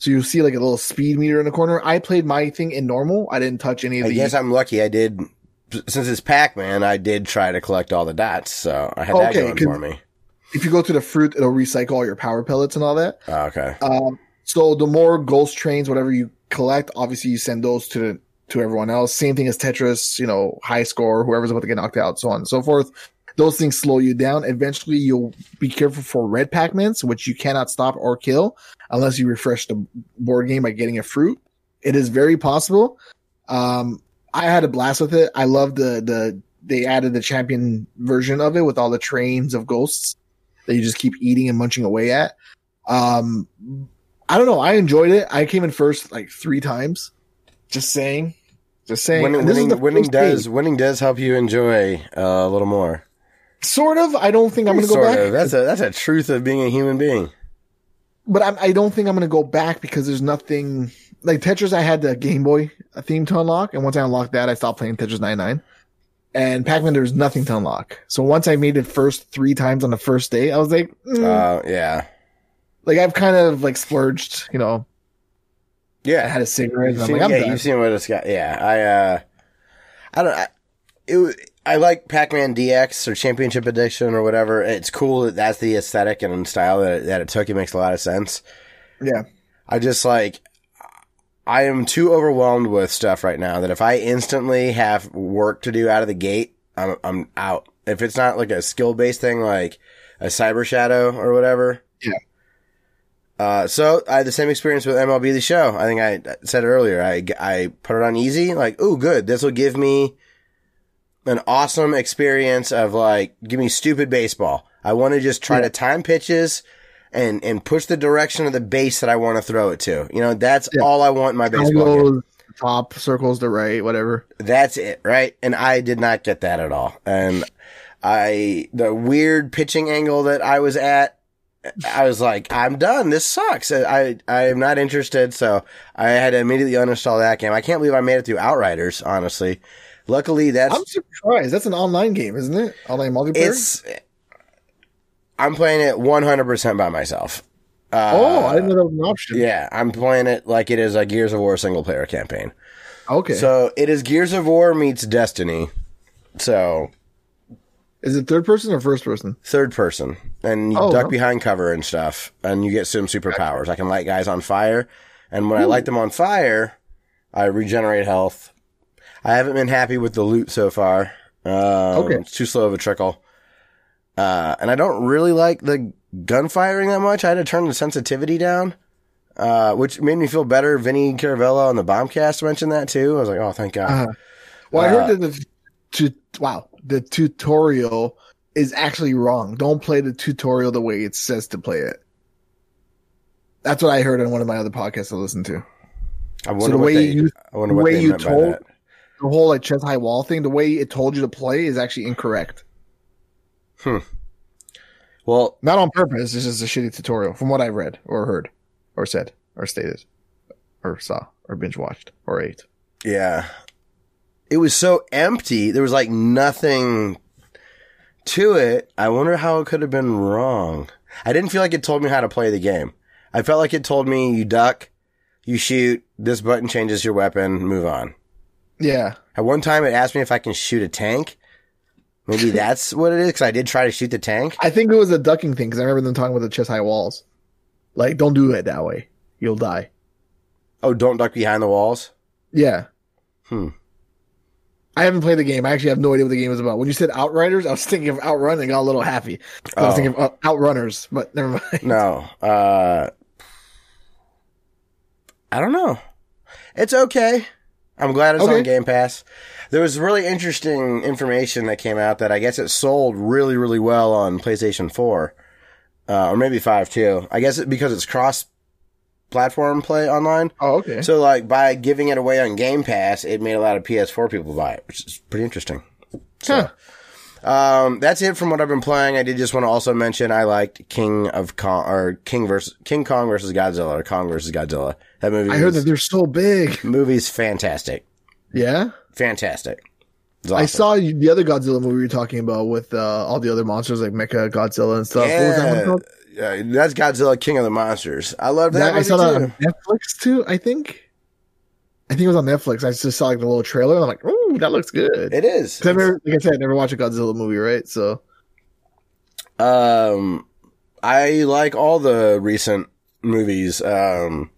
So you'll see like a little speed meter in the corner. I played my thing in normal. I didn't touch any of the.
I guess I'm lucky. I did. Since it's Pac-Man, I did try to collect all the dots, so I had that
Okay,
going
'cause-
for me.
if you go to the fruit, it'll recycle all your power pellets and all that.
Oh, okay.
Um, so the more ghost trains, whatever you collect, obviously you send those to the to everyone else. Same thing as Tetris, you know, high score, whoever's about to get knocked out, so on and so forth. Those things slow you down. Eventually, you'll be careful for red Pac-Mans, which you cannot stop or kill unless you refresh the board game by getting a fruit. It is very possible. Um, I had a blast with it. I love the the they added the champion version of it with all the trains of ghosts that you just keep eating and munching away at. Um, I don't know. I enjoyed it. I came in first like three times. Just saying. Just saying.
Winning,
And this is
winning,
the
winning does
game.
winning does help you enjoy uh, a little more.
sort of. I don't think I'm going to go back.
of. That's a that's a truth of being a human being.
But I'm, I don't think I'm going to go back because there's nothing like Tetris. I had the Game Boy theme to unlock, and once I unlocked that, I stopped playing Tetris 99. And Pac-Man, there's nothing to unlock. So once I made it first three times on the first day, I was like, mm.
Uh, yeah,
like I've kind of like splurged, you know.
Yeah, I
had a cigarette.
You've
I'm
seen,
like, I'm
yeah,
done.
you've seen what it's got. Yeah, I uh, I don't. I, it. I like Pac-Man DX or Championship Edition or whatever. It's cool that that's the aesthetic and style that it, that it took. It makes a lot of sense.
yeah,
I just like I am too overwhelmed with stuff right now that if I instantly have work to do out of the gate, I'm I'm out. If it's not like a skill based thing like a Cyber Shadow or whatever.
Yeah.
Uh, so I had the same experience with MLB The Show. I think I said earlier. I I put it on easy. Like, oh, good. This will give me an awesome experience of like, give me stupid baseball. I want to just try
Yeah.
to time pitches and and push the direction of the base that I want to throw it to. You know, that's
Yeah.
all I want in my baseball
top circles the right, whatever.
That's it, right? And I did not get that at all. And I the weird pitching angle that I was at I was like, I'm done. This sucks. I I am not interested. So I had to immediately uninstall that game. I can't believe I made it through Outriders. Honestly, luckily that's
I'm surprised. That's an online game, isn't it? Online multiplayer.
it's. I'm playing it 100 percent by myself. Uh,
oh, I didn't know that was an option.
Yeah, I'm playing it like it is a Gears of War single player campaign.
Okay.
So it is Gears of War meets Destiny. So
is it third person or first person?
third person, and you
Oh,
duck behind cover and stuff, and you get some superpowers. I can light guys on fire, and when I light them on fire, I regenerate health. I haven't been happy with the loot so far. Um,
Okay.
it's too slow of a trickle, uh, and I don't really like the gun firing that much. I had to turn the sensitivity down. Uh, which made me feel better. Vinny Caravella on the Bombcast mentioned that too. I was like, oh, thank God.
Uh-huh. Well, I
Uh,
heard that the tu- wow, the tutorial is actually wrong. Don't play the tutorial the way it says to play it. That's what I heard on one of my other podcasts I listened to.
I wonder
the
what
way
they,
you-
I wonder what
way
they
you told-
that.
The whole like chest high wall thing, the way it told you to play is actually incorrect. Hmm.
Well,
Not on purpose. This is a shitty tutorial from what I read or heard or said or stated or saw or binge watched or ate.
Yeah. It was so empty. There was like nothing to it. I wonder how it could have been wrong. I didn't feel like it told me how to play the game. I felt like it told me you duck, you shoot, this button changes your weapon, move on.
Yeah.
At one time it asked me if I can shoot a tank. Maybe that's what it is because I did try to shoot the tank.
I think it was a ducking thing because I remember them talking about the chest high walls. Like, don't do it that way. You'll die.
Oh, don't duck behind the walls.
Yeah.
Hmm.
I haven't played the game. I actually have no idea what the game is about. When you said Outriders, I was thinking of Outrun and got a little happy. I was
Oh.
thinking of uh, Outrunners, but never mind.
No. Uh, I don't know. It's okay. I'm glad it's on Game Pass. There was really interesting information that came out that I guess it sold really, really well on PlayStation 4. Uh, or maybe 5 too. I guess it, because it's cross platform play online.
Oh, okay.
So like by giving it away on Game Pass, it made a lot of PS4 people buy it, which is pretty interesting.
Huh.
Um, that's it from what I've been playing. I did just want to also mention I liked King of Kong or King versus King Kong versus Godzilla or Kong versus Godzilla. That movie.
I heard that they're so big.
movie's fantastic,
Yeah.
fantastic. It's
I saw the other Godzilla movie you were talking about with uh, all the other monsters like Mecha Godzilla and stuff. What was that one
Yeah,
called?
uh, that's Godzilla King of the Monsters. I love that.
That, I saw that on Netflix too, I think. I think it was on Netflix. I just saw like the little trailer and I'm like, ooh, that looks good.
It is.
I never, like I said, I never watched a Godzilla movie, right? So
Um, I like all the recent movies. Um,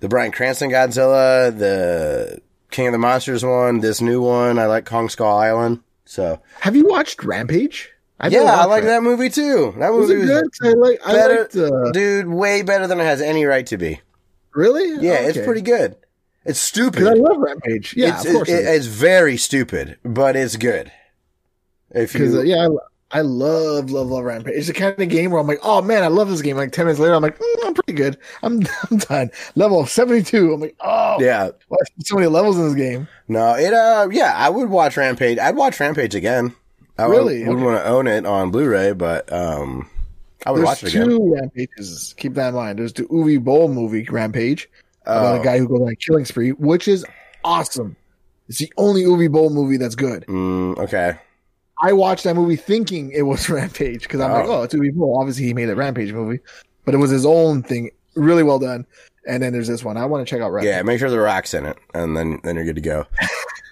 the Bryan Cranston Godzilla, the King of the Monsters one, this new one. I like Kong Skull Island. So
Have you watched Rampage?
yeah, I like that movie too. That
Was
movie was
good? I like. I
better,
liked, uh,
dude. Way better than it has any right to be.
really?
Yeah, it's
Okay.
pretty good. It's stupid.
I love Rampage. Yeah,
it's,
of course.
it- it's very stupid, but it's good. If you,
uh, yeah, I, I love love love Rampage. It's the kind of game where I'm like, oh man, I love this game. Like ten minutes later, I'm like, mm, I'm pretty good. I'm I'm done. Level seventy two. I'm like, oh
yeah,
are so many levels in this game?
no, it. Uh, yeah, I would watch Rampage. I'd watch Rampage again. I
Really?
would,
Okay.
want to own it on Blu-ray, but um, I would
There's
watch it again.
two Rampages. Keep that in mind. There's the Uwe Boll movie Rampage about
Oh.
a guy who goes on a killing spree, which is awesome. It's the only Uwe Boll movie that's good.
Mm, okay.
I watched that movie thinking it was Rampage because I'm like,
Oh.
oh, it's Uwe Boll. Obviously, he made a Rampage movie, but it was his own thing. Really well done. And then there's this one. I want to check out Rampage.
Yeah, make sure the rock's in it, and then then you're good to go.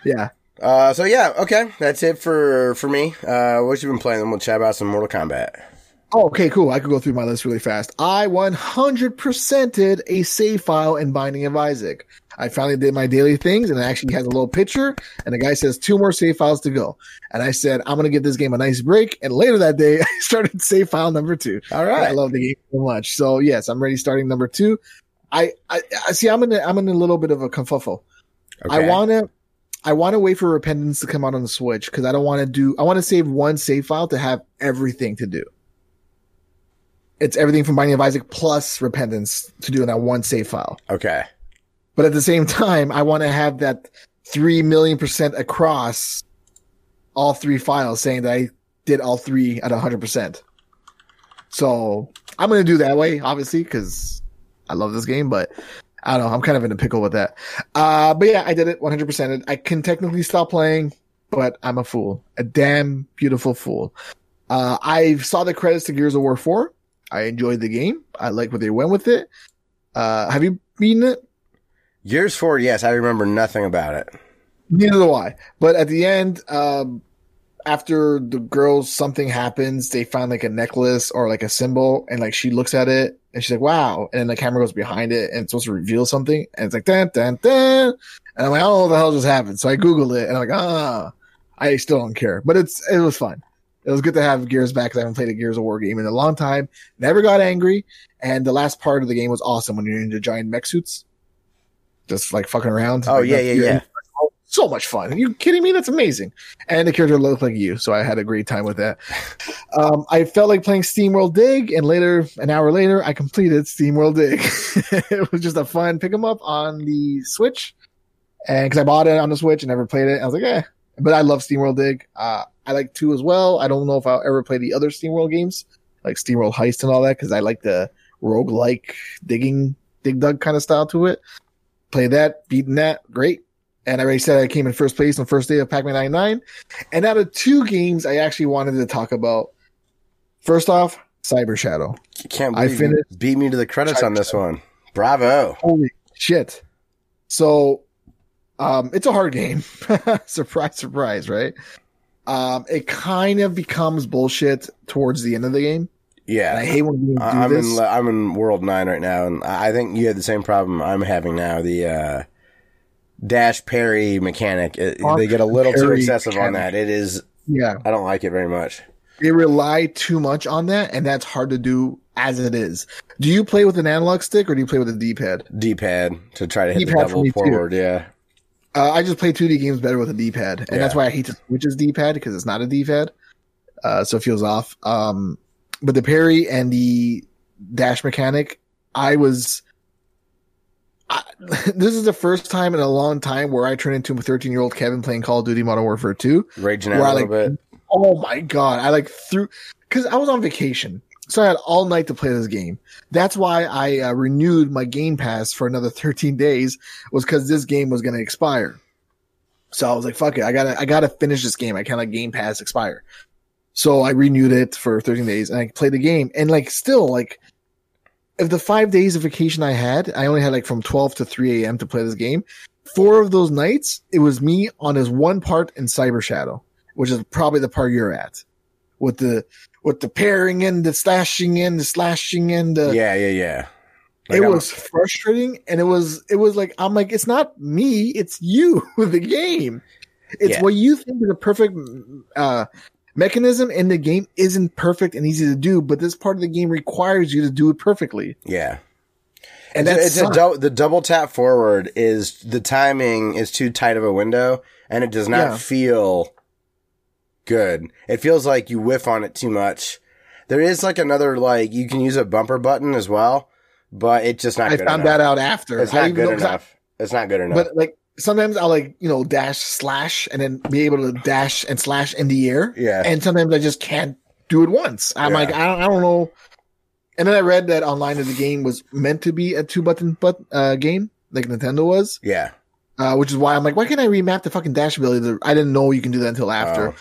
Yeah.
Uh, so yeah, okay, that's it for for me. Uh, what you been playing? Then we'll chat about some Mortal Kombat.
Oh, okay, cool. I could go through my list really fast. I 100%ed a save file in Binding of Isaac. I finally did my daily things and it actually has a little picture and the guy says two more save files to go. And I said, I'm going to give this game a nice break. And later that day, I started save file number two.
All right.
I love the game so much. So yes, I'm ready starting number two. I, I, I see, I'm in a, I'm in a little bit of a kerfuffle. I want to, I want to wait for Repentance to come out on the Switch because I don't want to do. I want to save one save file to have everything to do. It's everything from Binding of Isaac plus Repentance to do in that one save file.
Okay.
But at the same time, I want to have that three million percent across all three files, saying that I did all three at hundred percent. So I'm gonna do that way, obviously, because I love this game. But I don't know. I'm kind of in a pickle with that. Uh, but yeah, I did it 100. percent I can technically stop playing, but I'm a fool, a damn beautiful fool. Uh, I saw the credits to Gears of War 4. I enjoyed the game. I like where they went with it. Uh, have you beaten it?
Gears Four. Yes, I remember nothing about it.
Neither do I. But at the end, um, after the girls something happens, they find like a necklace or like a symbol, and like she looks at it and she's like, "Wow!" And then the camera goes behind it and it's supposed to reveal something, and it's like, "Dan dan dan," and I'm like, "Oh, what the hell just happened?" So I googled it and I'm like, "Ah." I still don't care, but it's it was fun. It was good to have Gears back because I haven't played a Gears of War game in a long time. Never got angry, and the last part of the game was awesome when you're in the giant mech suits, just like fucking around.
Oh
Like,
yeah, yeah, yeah.
so much fun. Are you kidding me? That's amazing. And the character looked like you, so I had a great time with that. Um, I felt like playing SteamWorld Dig, and later, an hour later, I completed SteamWorld Dig. it was just a fun pick 'em up on the Switch, and because I bought it on the Switch and never played it, I was like, eh. But I love SteamWorld Dig. Uh, I like two as well. I don't know if I'll ever play the other SteamWorld games, like SteamWorld Heist and all that, because I like the roguelike digging, dig dug kind of style to it. Play that, beating that, great. And I already said I came in first place on the first day of Pac-Man 99. And out of two games I actually wanted to talk about, first off, Cyber Shadow.
Can't
I
believe you
finished-
beat me to the credits on this one. Bravo.
Holy shit. So, um, it's a hard game. surprise, surprise, right? Um, it kind of becomes bullshit towards the end of the game. And I hate when games do
I- I'm
this.
in I'm in World Nine right now, and I think you had the same problem I'm having now. The uh, dash parry mechanic it, they get a little too excessive on that. It is.
yeah.
I don't like it very much.
They rely too much on that, and that's hard to do as it is. Do you play with an analog stick or do you play with a D-pad?
D-pad to try to hit the
D-pad for
double
me too.
forward. Yeah.
Uh, I just play 2D games better with a D-pad, and that's why I hate to switch as D-pad because it's not a D-pad, uh, so it feels off. Um, but the parry and the dash mechanic, I was. I, this is the first time in a long time where I turned into a 13 year old Kevin playing Call of Duty Modern Warfare 2.
Raging out little
like,
bit.
Oh my god! I like threw because I was on vacation, so I had all night to play this game. That's why I uh, renewed my Game Pass for another 13 days. Was because this game was going to expire. So I was like, "Fuck it! I gotta, I gotta finish this game. I can't let Game Pass expire." So I renewed it for 13 days, and I played the game. And like, still, like, if the five days of vacation I had, I only had like from 12 to 3 a.m. to play this game. Four of those nights, it was me on this one part in Cyber Shadow which is probably the part you're at with the with the parrying and the slashing and the slashing and the
Yeah, yeah, yeah. Like,
it
I'm-
was frustrating, and it was it was like I'm like it's not me, it's you, the game. It's
Yeah.
what you think is a perfect uh, mechanism in the game isn't perfect and easy to do, but this part of the game requires you to do it perfectly,
yeah.
and
it's,
that's
it's a the double tap forward is the timing is too tight of a window and it does not
Yeah.
feel good. It feels like you whiff on it too much. There is like another like you can use a bumper button as well, but it's just not
I found
enough.
that out after.
It's not good
'cause I-
enough. it's not good enough.
But like sometimes I'll like you know dash slash and then be able to dash and slash in the air.
Yeah.
And sometimes I just can't do it once. I'm
Yeah.
like I don't, I don't know. And then I read that online that the game was meant to be a two button but uh, game like Nintendo was,
yeah.
uh, which is why I'm like, why can't I remap the fucking dash ability? I didn't know you can do that until after.
Oh.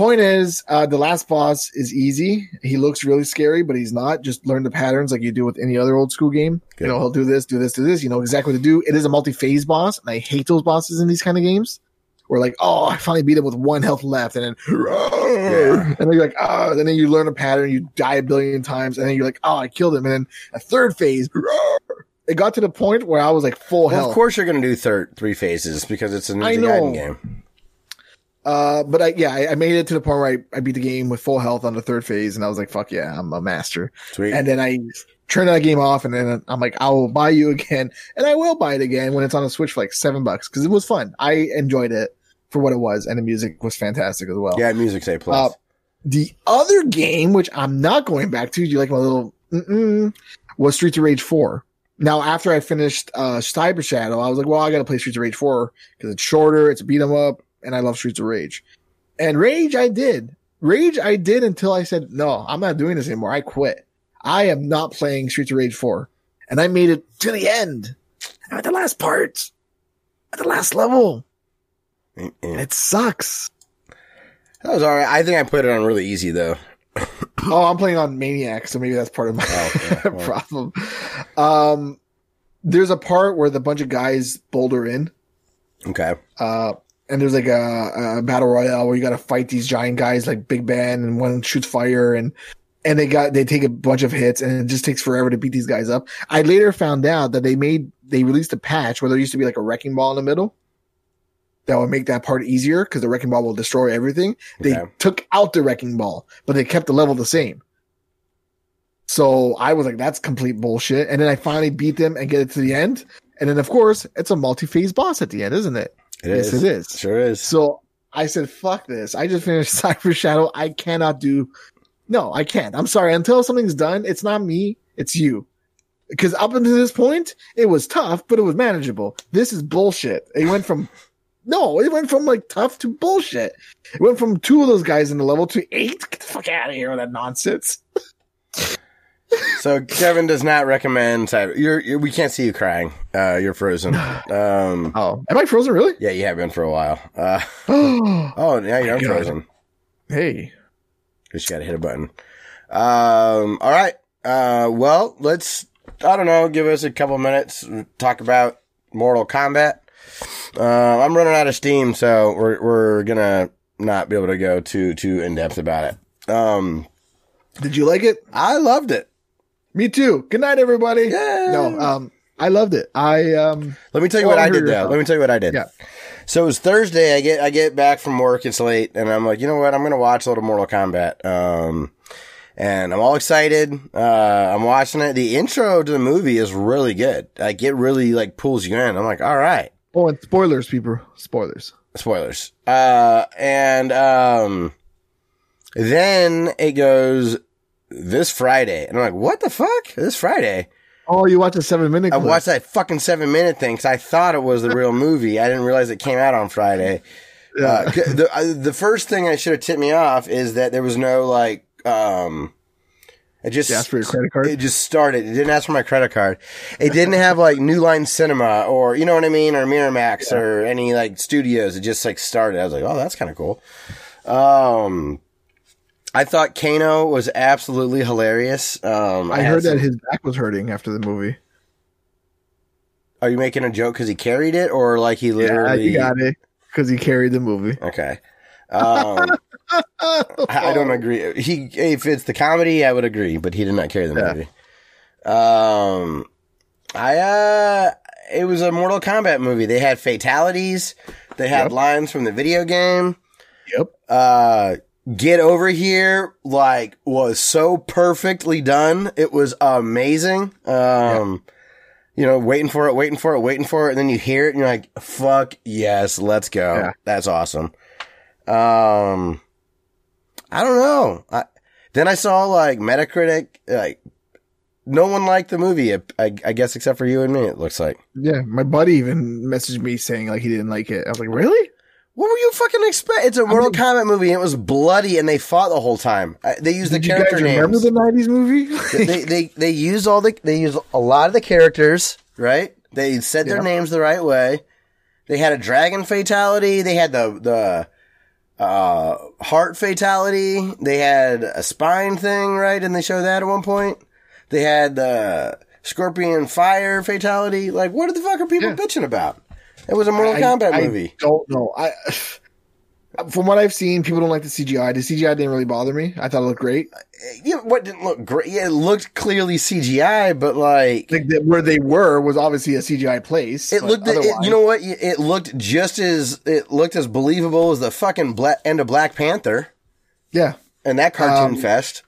Point is, uh, the last boss is easy. He looks really scary, but he's not. Just learn the patterns like you do with any other old school game.
Good.
You know, he'll do this, do this, do this. You know exactly what to do. It is a multi-phase boss, and I hate those bosses in these kind of games. Where like, oh, I finally beat him with one health left, and then,
Yeah.
and then you're like, oh, and then you learn a pattern, you die a billion times, and then you're like, oh, I killed him, and then a third phase. It got to the point where I was like full
Well,
health.
of course you're going to do third three phases because it's a Ninja. Gaiden game.
Uh, but I, yeah, I, I made it to the point where I, I beat the game with full health on the third phase, and I was like, fuck yeah, I'm a master.
Sweet.
And then I turned that game off, and then I'm like, I will buy you again, and I will buy it again when it's on a Switch for like seven bucks because it was fun. I enjoyed it for what it was, and the music was fantastic as well.
yeah, music's A plus.
Uh, The other game, which I'm not going back to, do you like my little mm-mm, was Streets of Rage 4. Now, after I finished uh, Cyber Shadow, I was like, well, I got to play Streets of Rage 4 because it's shorter, it's a beat 'em up, and I love Streets of Rage. And Rage, I did. Rage, I did until I said, no, I'm not doing this anymore. I quit. I am not playing Streets of Rage 4. And I made it to the end. I'm at the last part. At the last level.
Mm,
And
mm.
it sucks.
That was all right. I think I put it on really easy though.
Oh, I'm playing on Maniac, so maybe that's part of my
Oh, yeah,
problem. Um, there's a part where the bunch of guys boulder in,
Okay.
uh, and there's like a, a battle royale where you got to fight these giant guys like Big Ben, and one shoots fire, and and they got they take a bunch of hits, and it just takes forever to beat these guys up. I later found out that they made they released a patch where there used to be like a wrecking ball in the middle. That would make that part easier because the wrecking ball will destroy everything. They
Okay.
took out the wrecking ball, but they kept the level the same. So I was like, that's complete bullshit. And then I finally beat them and get it to the end. And then, of course, it's a multi phase boss at the end, isn't it?
It
yes,
is.
it is.
Sure is.
So I said, fuck this. I just finished Cyber Shadow. I cannot do. No, I can't. I'm sorry. Until something's done, it's not me, it's you. Because up until this point, it was tough, but it was manageable. This is bullshit. It went from. No, it went from like tough to bullshit. It went from two of those guys in the level to eight. Get the fuck out of here with that nonsense.
So Kevin does not recommend cyber. You're, you're we can't see you crying. Uh, you're frozen. Um,
Oh, am I frozen really?
yeah, you have been for a while. Uh,
oh,
oh, now you're unfrozen.
hey.
Just gotta hit a button. Um, all right. Uh, well, let's, I don't know, give us a couple minutes, talk about Mortal Kombat. Uh, I'm running out of steam, so we're, we're gonna not be able to go too, too in depth about it. Um,
Did you like it?
I loved it.
Me too. Good night, everybody.
Yay.
No, um, I loved it. I um,
Let me tell you what I did though. Let me tell you what I did.
Yeah.
So it was Thursday. I get I get back from work. It's late, and I'm like, you know what? I'm gonna watch a little Mortal Kombat. Um, and I'm all excited. Uh, I'm watching it. The intro to the movie is really good. Like it really like pulls you in. I'm like, all right.
oh, and spoilers, people. Spoilers.
Spoilers. Uh, and um, then it goes this Friday, and I'm like, what the fuck? This Friday.
Oh, you watched a seven minute.
I watched that fucking seven minute thing because I thought it was the real movie. I didn't realize it came out on Friday. Uh, the uh, the first thing that should have tipped me off is that there was no like um. It just
You asked for your credit card?
It just started. It didn't ask for my credit card. It didn't have like New Line Cinema or you know what I mean or Miramax or any like studios. It just like started. I was like, oh, that's kind of cool. Um, I thought Kano was absolutely hilarious. Um,
I
had
heard
some-
that his back was hurting after the movie.
Are you making a joke because he carried it, or like he
Yeah,
literally?
you got it because he carried the movie.
Okay. Um, I, I don't agree. He, if it's the comedy, I would agree, but he did not carry the
Yeah.
movie. Um, I uh, it was a Mortal Kombat movie. They had fatalities. They had
Yep.
lines from the video game.
Yep.
Uh, get over here like was so perfectly done. It was amazing. Um, you know, waiting for it, waiting for it, waiting for it, and then you hear it and you're like, "Fuck yes, let's go."
Yeah.
That's awesome. Um, I don't know. I, then I saw like Metacritic, like no one liked the movie. I, I guess except for you and me. It looks like.
Yeah, my buddy even messaged me saying like he didn't like it. I was like, really?
What were you fucking expect? It's a Mortal Kombat movie. and It was bloody, and they fought the whole time. Uh, They used the
you
character
guys remember
names.
the '90s movie?
they they they used all the they used a lot of the characters, right? They said their
Yeah.
names the right way. They had a dragon fatality. They had the the uh, heart fatality. They had a spine thing, right? And they showed that at one point. They had the scorpion fire fatality. Like, what the fuck are people
Yeah.
bitching about? It was a Mortal
I-
Kombat
I
movie.
don't know. I from what I've seen, people don't like the CGI. The CGI didn't really bother me. I thought it looked great.
Yeah, what didn't look great? Yeah, it looked clearly CGI, but like
Like the, where they were was obviously a CGI place.
It looked, it, you know what? It looked just as it looked as believable as the fucking end of Black Panther
yeah.
and that cartoon
Um,
fest.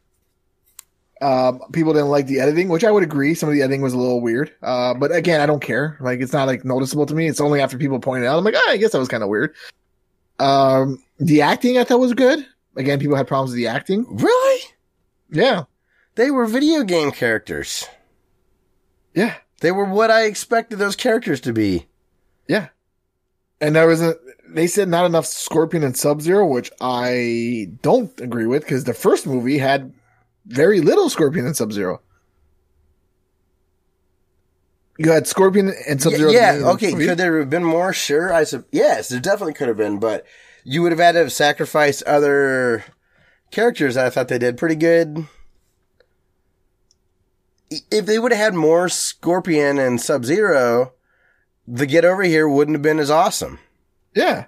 Um, people didn't like the editing, which I would agree. Some of the editing was a little weird. Uh, but again, I don't care. Like, it's not like noticeable to me. It's only after people pointed it out. I'm like, ah, I guess that was kind of weird. Um, the acting I thought was good. Again, people had problems with the acting.
Really?
Yeah.
They were video game characters.
Yeah.
They were what I expected those characters to be.
Yeah. And there was a, they said not enough Scorpion and Sub Zero, which I don't agree with because the first movie had very little Scorpion and Sub Zero. You had Scorpion and Sub Zero.
yeah, okay. Could there have been more? Sure. I said yes. There definitely could have been, but you would have had to have sacrificed other characters. that I thought they did pretty good. If they would have had more Scorpion and Sub Zero, the Get Over Here wouldn't have been as awesome.
Yeah.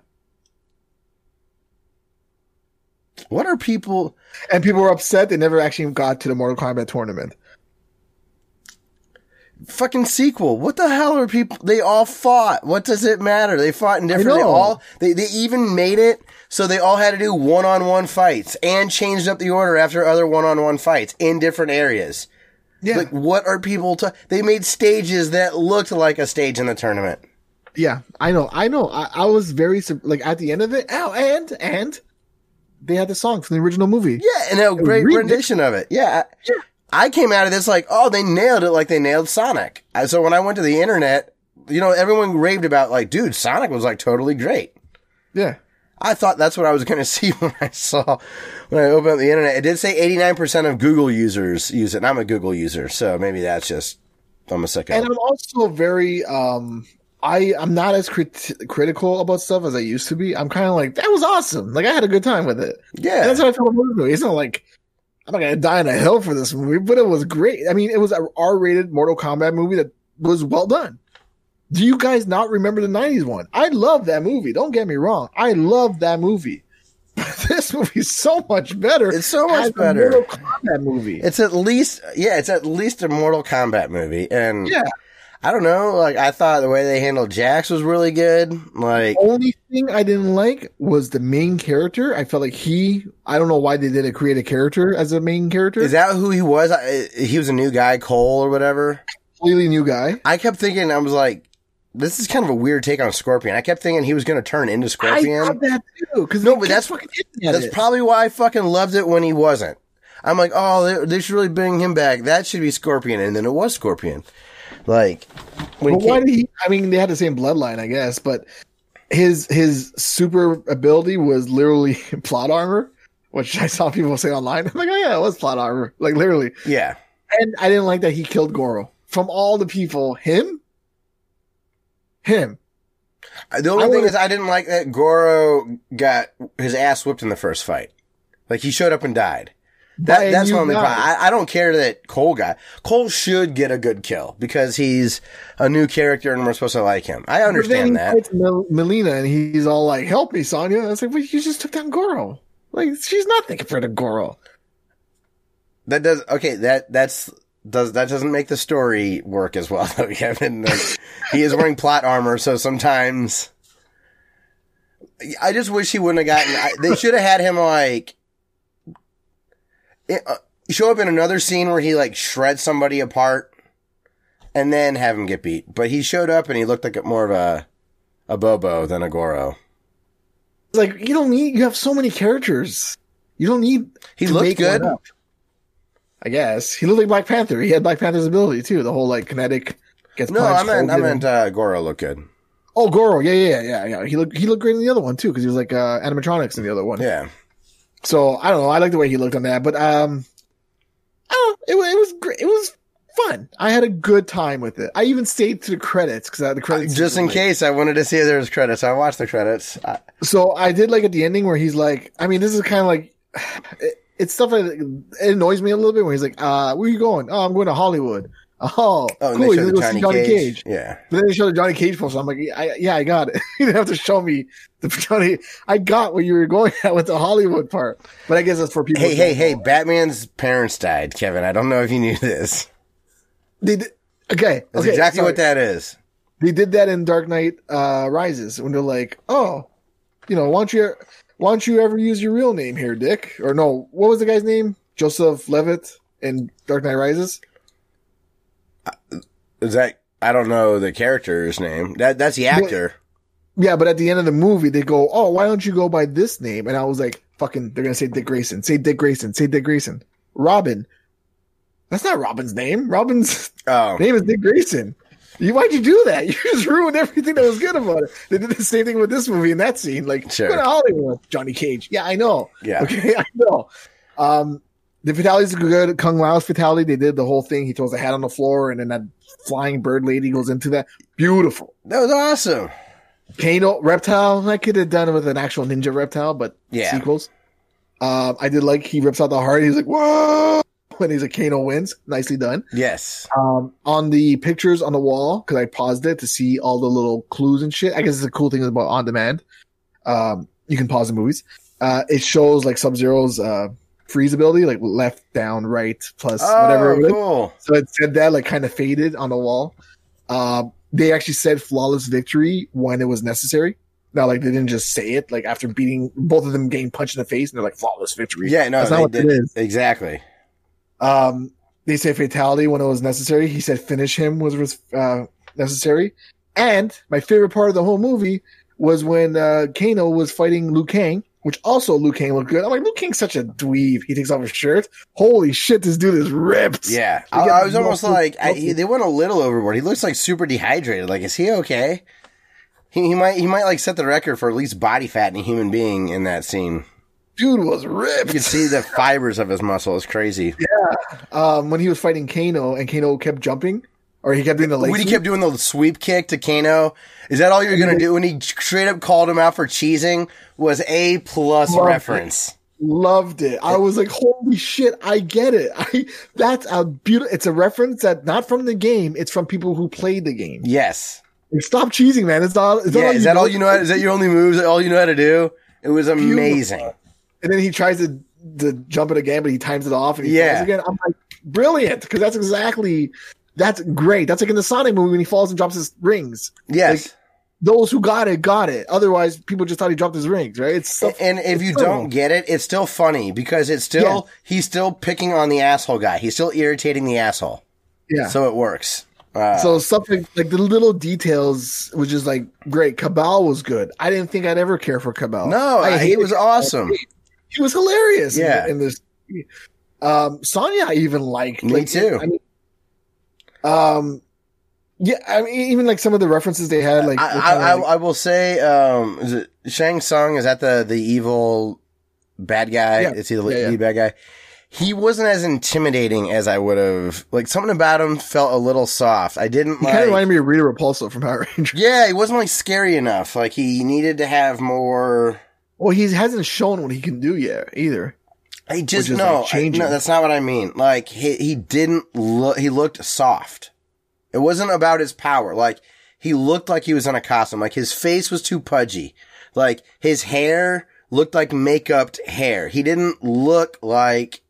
What are people?
And people were upset they never actually got to the Mortal Kombat tournament.
Fucking sequel. What the hell are people? They all fought. What does it matter? They fought in different. They all. They they even made it so they all had to do one on one fights and changed up the order after other one on one fights in different areas.
Yeah.
Like what are people? ta- they made stages that looked like a stage in the tournament.
yeah, I know. I know. I, I was very, like, at the end of it. Oh, and, and they had the song from the original movie.
Yeah, and a great rendition of it. Yeah. I came out of this like, oh, they nailed it like they nailed Sonic. I- So when I went to the internet, you know, everyone raved about like, dude, Sonic was like totally great.
Yeah.
I thought that's what I was going to see when I saw when I opened up the internet. It did say 89% of Google users use it. And I'm a Google user, so maybe that's just I'm a sicko.
And I'm also very, um, I, I'm not as crit- critical about stuff as I used to be. I'm kind of like, that was awesome. Like, I had a good time with it. And
yeah,
that's how I felt about this movie. It's not like I'm not gonna die in a hill for this movie, but it was great. I mean, it was a R-rated Mortal Kombat movie that was well done. Do you guys not remember the '90s one? I love that movie. Don't get me wrong. I love that movie. But this movie is so much better.
It's so much better.
Mortal Kombat movie.
it's at least yeah, it's at least a Mortal Kombat movie. And
yeah.
I don't know, like I thought the way they handled Jax was really good. Like the
Only thing I didn't like was the main character. I felt like he. I don't know why they did a create a character as a main character.
is that who he was? I, he was a new guy, Cole or whatever.
completely new guy?
I kept thinking I was like this is kind of a weird take on Scorpion. I kept thinking he was going to turn into Scorpion.
I thought that too. Because
No, but that's-
fucking
That's
it.
probably why I fucking loved it when he wasn't. I'm like, oh, they, they should really bring him back. That should be Scorpion, and then it was Scorpion. Like, when
But why did he? I mean, they had the same bloodline, I guess, but his his super ability was literally plot armor, which I saw people say online. I'm like, oh yeah, it was plot armor, like literally.
yeah,
And I didn't like that he killed Goro. From all the people, him, him.
Uh, the only
I
thing is, I didn't like that Goro got his ass whipped in the first fight. Like he showed up and died. That, that's my only problem. I, I don't care that Cole got Cole should get a good kill because he's a new character and we're supposed to like him. I understand that.
Mel- Mileena, and he's all like, "Help me, Sonya." I was like, "Well, you just took down Goro. Like, she's nothing compared to Goro."
That does okay. That that's does that doesn't make the story work as well though, Kevin. Like, he is wearing plot armor, so sometimes I just wish he wouldn't have gotten. I, they should have had him like it, uh, show up in another scene where he like shreds somebody apart, and then have him get beat. But he showed up and he looked like a, more of a a Bobo than a Goro.
Like you don't need. You have so many characters. You don't need.
He
to
looked good.
I guess he looked like Black Panther. He had Black Panther's ability too. The whole like kinetic gets.
No, I
punched,
meant I meant uh, Goro looked good.
oh, Goro. Yeah, yeah, yeah, yeah. He looked. He looked great in the other one too because he was like uh, animatronics in the other one.
Yeah.
So I don't know. I like the way he looked on that, but um, I don't. Know, it, it was great. It was fun. I had a good time with it. I even stayed to the credits because the credits
Just in
like-
case, I wanted to see if there was credits. I watched the credits. I,
So I did like at the ending where he's like, I mean, this is kind of like, it, it's stuff that it annoys me a little bit where he's like, uh, where are you going? Oh, I'm going to Hollywood. Oh,
oh,
cool.
they
He's
showed
gonna
the
go see
Johnny,
Johnny
Cage.
Cage.
Yeah.
But then they showed the Johnny Cage poster. I'm like, I, yeah, I got it. you didn't have to show me the Johnny. I got where you were going at with the Hollywood part. But I guess that's for people.
Hey, hey, hey! Batman's parents died, Kevin. I don't know if you knew this.
They did, okay.
That's
okay,
exactly
sorry.
what that is.
They did that in Dark Knight uh, Rises when they're like, oh, you know, why don't you, why don't you ever use your real name here, Dick? Or no, what was the guy's name? Joseph Levitt in Dark Knight Rises.
Is that? I don't know the character's name. That that's the actor.
Yeah, but at the end of the movie, they go, oh, why don't you go by this name? And I was like, fucking, they're gonna say Dick Grayson. Say Dick Grayson. Say Dick Grayson. Robin. That's not Robin's name. Robin's
Oh,
name is Dick Grayson. You, why'd you do that? You just ruined everything that was good about it. They did the same thing with this movie in that scene. Like,
Sure.
go to Hollywood, Johnny Cage. Yeah, I know.
yeah.
Okay, I know. Um, the fatalities are good. Kung Lao's fatality, they did the whole thing. He throws a hat on the floor, and then that flying bird lady goes into that. Beautiful.
That was awesome.
Kano reptile. I could have done it with an actual ninja reptile, but
Yeah.
sequels. Um, I did like he rips out the heart. He's like, whoa! When he's like, Kano wins. Nicely done.
Yes.
Um, on the pictures on the wall, because I paused it to see all the little clues and shit. I guess it's a cool thing about on demand. Um, you can pause the movies. Uh, it shows like Sub Zero's uh, freeze ability, like left, down, right, plus whatever.
Oh,
it is.
cool.
So it said that like kind of faded on the wall. Um, they actually said flawless victory when it was necessary. Now, like they didn't just say it like after beating both of them getting punched in the face and they're like flawless victory.
Yeah, no,
That's not
they
what
did
it is.
exactly.
Um, they say fatality when it was necessary. He said finish him was uh, necessary. And my favorite part of the whole movie was when uh, Kano was fighting Liu Kang, which also Liu Kang looked good. I'm like, Liu Kang's such a dweeb. He takes off his shirt. Holy shit, this dude is ripped.
Yeah, I, I was almost like I, he, they went a little overboard. He looks like super dehydrated. Like, is he okay? He, he might he might like set the record for at least body fat in a human being in that scene.
Dude was ripped.
You can see the fibers of his muscle. It's crazy.
um, when he was fighting Kano and Kano kept jumping, or he kept doing the leg
when he
sweep.
kept doing the sweep kick to Kano, is that all you're gonna do? When he straight up called him out for cheesing, was a plus
Loved it.
reference.
loved it. I was like, holy shit, I get it. I that's a beautiful. It's a reference that not from the game. It's from people who played the game.
Yes.
Like, Stop cheesing, man. It's not. It's
Yeah.
not
Is that all you know? How, is that your only moves? All you know how to do? It was amazing.
And then he tries to to jump it again, but he times it off and he
Yeah.
again. I'm like, brilliant, because that's exactly. That's great. That's like in the Sonic movie when he falls and drops his rings.
Yes.
Those who got it got it. Otherwise, people just thought he dropped his rings, right? It's stuff,
and if you
it's
don't get it, it's still funny because it's still he's still picking on the asshole guy. He's still irritating the asshole.
yeah.
So it works. Uh,
So something like the little details, which is like great. Kabal was good. I didn't think I'd ever care for Kabal.
no, I, he was awesome.
He was hilarious. in-
Yeah.
In, this, um, Sonya, I even liked.
Me
Like,
too.
I mean, um, yeah, I mean, even like some of the references they had, like,
I, I, I,
like-
I will say, um, is it Shang Tsung? Is that the the evil bad guy?
Yeah.
Is he the
Yeah, yeah.
lead bad guy? He wasn't as intimidating as I would have. Like something about him felt a little soft. I didn't
he
like.
kind of reminded me of Rita Repulsa from Power Rangers.
yeah, he wasn't like scary enough. Like he needed to have more.
Well, he hasn't shown what he can do yet either.
I just no,
like,
I- no, that's not what I mean. Like he he didn't look. He looked soft. It wasn't about his power. Like he looked like he was in a costume. Like his face was too pudgy. Like his hair looked like makeup hair. He didn't look like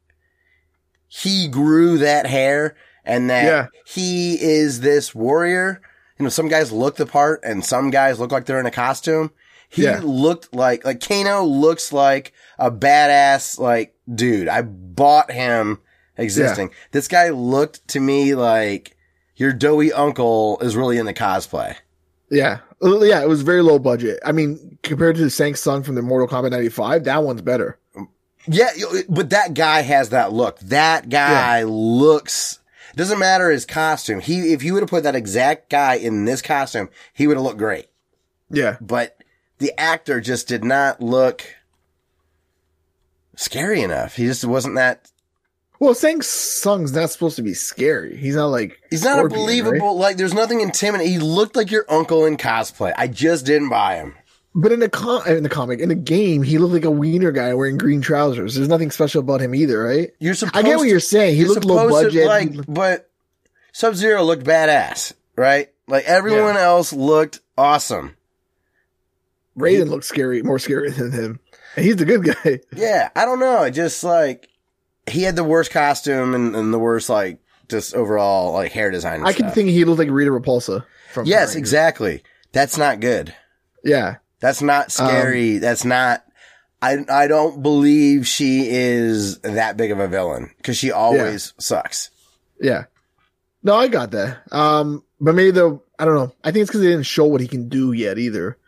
he grew that hair and that
Yeah.
he is this warrior. You know, some guys look the part and some guys look like they're in a costume. He
Yeah.
looked like, like Kano looks like a badass, like, dude. I bought him existing. This guy looked to me like your doughy uncle is really in the cosplay.
Yeah. Uh, Yeah, it was very low budget. I mean, compared to the Shang Tsung from the Mortal Kombat 95, that one's better.
Yeah, but that guy has that look. That guy looks. Doesn't matter his costume. He, if you would have put that exact guy in this costume, he would have looked great.
Yeah.
But the actor just did not look scary enough. He just wasn't that.
Well, Shang Tsung's not supposed to be scary. He's not like
He's not
Scorpion,
a believable. Like, there's nothing intimidating. He looked like your uncle in cosplay. I just didn't buy him.
But in the com- in the comic, in the game, he looked like a wiener guy wearing green trousers. There's nothing special about him either, right?
You're supposed.
I get what you're saying. He
you're
looked low budget.
like, but Sub Zero looked badass, right? Like everyone else looked awesome.
Raiden looked scary, more scary than him. He's the good guy.
Yeah, I don't know. It just like he had the worst costume and, and the worst like just overall like hair design.
I can think he looked like Rita Repulsa. From
Yes, exactly. That's not good.
Yeah.
That's not scary. That's not. I I don't believe she is that big of a villain because she always sucks.
Yeah. No, I got that. Um, but maybe the I don't know. I think it's because they didn't show what he can do yet either.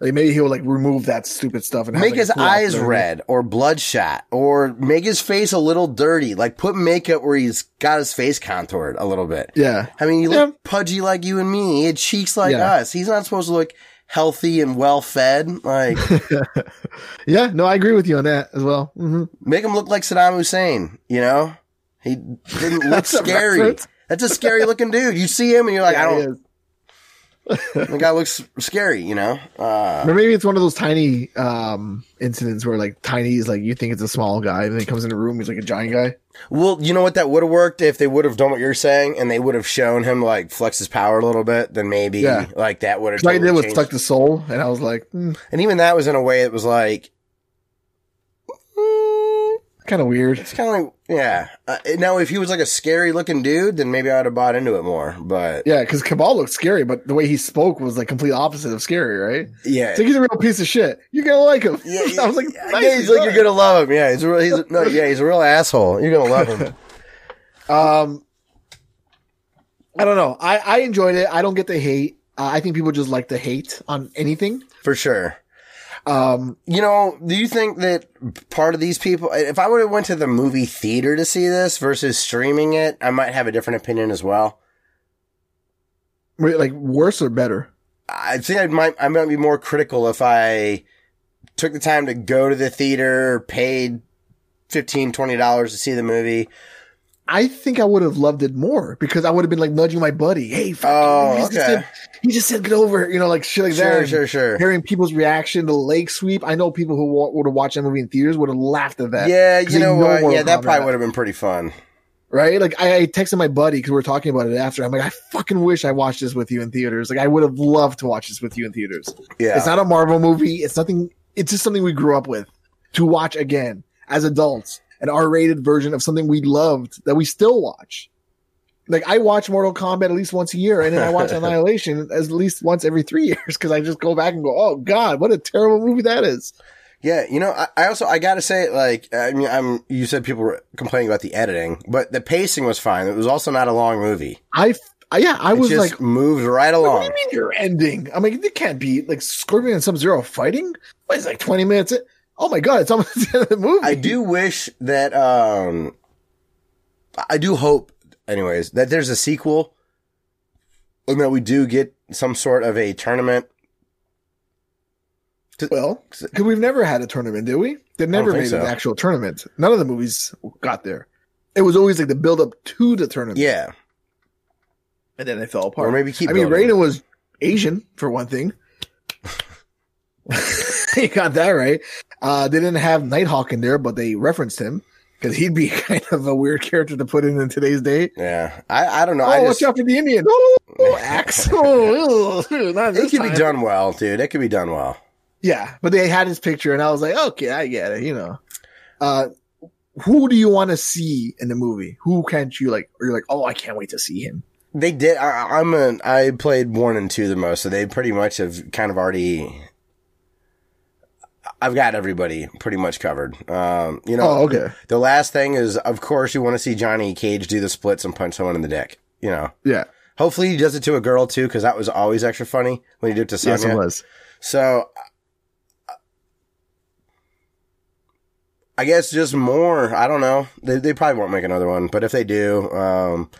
Like maybe he'll like remove that stupid stuff and have,
Make
like,
his
cool
eyes red or bloodshot or make his face a little dirty. Like put makeup where he's got his face contoured a little bit.
Yeah.
I mean, you
Yeah.
look pudgy like you and me. He had cheeks like
Yeah.
us. He's not supposed to look healthy and well fed. Like,
Yeah. No, I agree with you on that as well. hmm
make him look like Saddam Hussein, you know? He didn't look
That's a
scary. That's a scary looking dude. You see him and you're like, I
Yeah, he
don't,
is.
The guy looks scary, you know? Uh,
Or maybe it's one of those tiny um incidents where like tiny is like you think it's a small guy and then he comes in a room he's like a giant guy.
well, you know what? That would have worked if they would have done what you're saying and they would have shown him like flex his power a little bit. Then maybe
Yeah.
like that would have.
Like I did with. Stuck the Soul, and I was like, mm,
and even that was in a way that was like, mm,
kind of weird.
It's kind of like, yeah. Uh, now, if he was like a scary looking dude, then maybe I'd have bought into it more. But
Yeah, because Kabal looked scary, but the way he spoke was like complete opposite of scary, right?
yeah,
It's like he's a real piece of shit. You're gonna like him.
yeah,
I was like,
yeah,
nice,
he's like you're gonna love him. Yeah, he's a real, he's a, no, yeah, he's a real asshole. You're gonna love him.
Um, I don't know. I I enjoyed it. I don't get the hate. Uh, I think people just like the hate on anything.
for sure.
Um,
You know, do you think that part of these people, if I would have went to the movie theater to see this versus streaming it, I might have a different opinion as well.
wait, like worse or better?
I think I might, I might be more critical if I took the time to go to the theater, paid $15, $20 to see the movie.
I think I would have loved it more because I would have been like nudging my buddy. Hey, fuck,
Oh,
he just
okay.
said, he just said get over, you know, like shit like
Sure,
that.
sure, sure. sure.
Hearing people's reaction to leg sweep, I know people who wa- would have watched that movie in theaters would have laughed at that.
Yeah, you
they
know what? Yeah, that probably would have been pretty fun.
right? Like I, I texted my buddy because we were talking about it after. I'm like, I fucking wish I watched this with you in theaters. Like I would have loved to watch this with you in theaters.
Yeah.
It's not a Marvel movie. It's nothing. It's just something we grew up with to watch again as adults. An R-rated version of something we loved that we still watch. Like I watch Mortal Kombat at least once a year, and then I watch Annihilation at least once every three years because I just go back and go, "Oh God, what a terrible movie that is."
Yeah, you know, I, I also I gotta say, like, I mean, I'm you said people were complaining about the editing, but the pacing was fine. It was also not a long movie.
I, yeah, I
It
was
just
like,
moved right
What do
along.
you mean you're ending? I'm like, it can't be like Scorpion and Sub Zero fighting. What is like 20 minutes? in? Oh my god, it's almost the end of the movie.
I do wish that, um, I do hope, anyways, that there's a sequel, and that we do get some sort of a tournament.
Well, because we've never had a tournament, did we? They never made
so.
an actual tournament. None of the movies got there. It was always like the build up to the tournament.
Yeah,
And then they fell apart.
or maybe keep.
I mean. Raiden was Asian for one thing. you got that right. Uh, they didn't have Nighthawk in there, but they referenced him because he'd be kind of a weird character to put in in today's day.
Yeah, I I don't know.
Oh,
I
watch
just
out for the Indian. Oh, oh, axe. Oh,
it could be done well, dude. It could be done well.
Yeah, but they had his picture, and I was like, okay, I get it. You know, uh, who do you want to see in the movie? Who can't you like? Or you're like, oh, I can't wait to see him.
They did. I, I'm a. I played one and two the most, so they pretty much have kind of already. I've got everybody pretty much covered. Um, you know,
Oh, okay.
the last thing is, of course, you want to see Johnny Cage do the splits and punch someone in the dick. You know,
Yeah.
hopefully he does it to a girl too, because that was always extra funny when he did it to
Yes, it was.
So, I guess just more. I don't know. They they probably won't make another one, but if they do, um,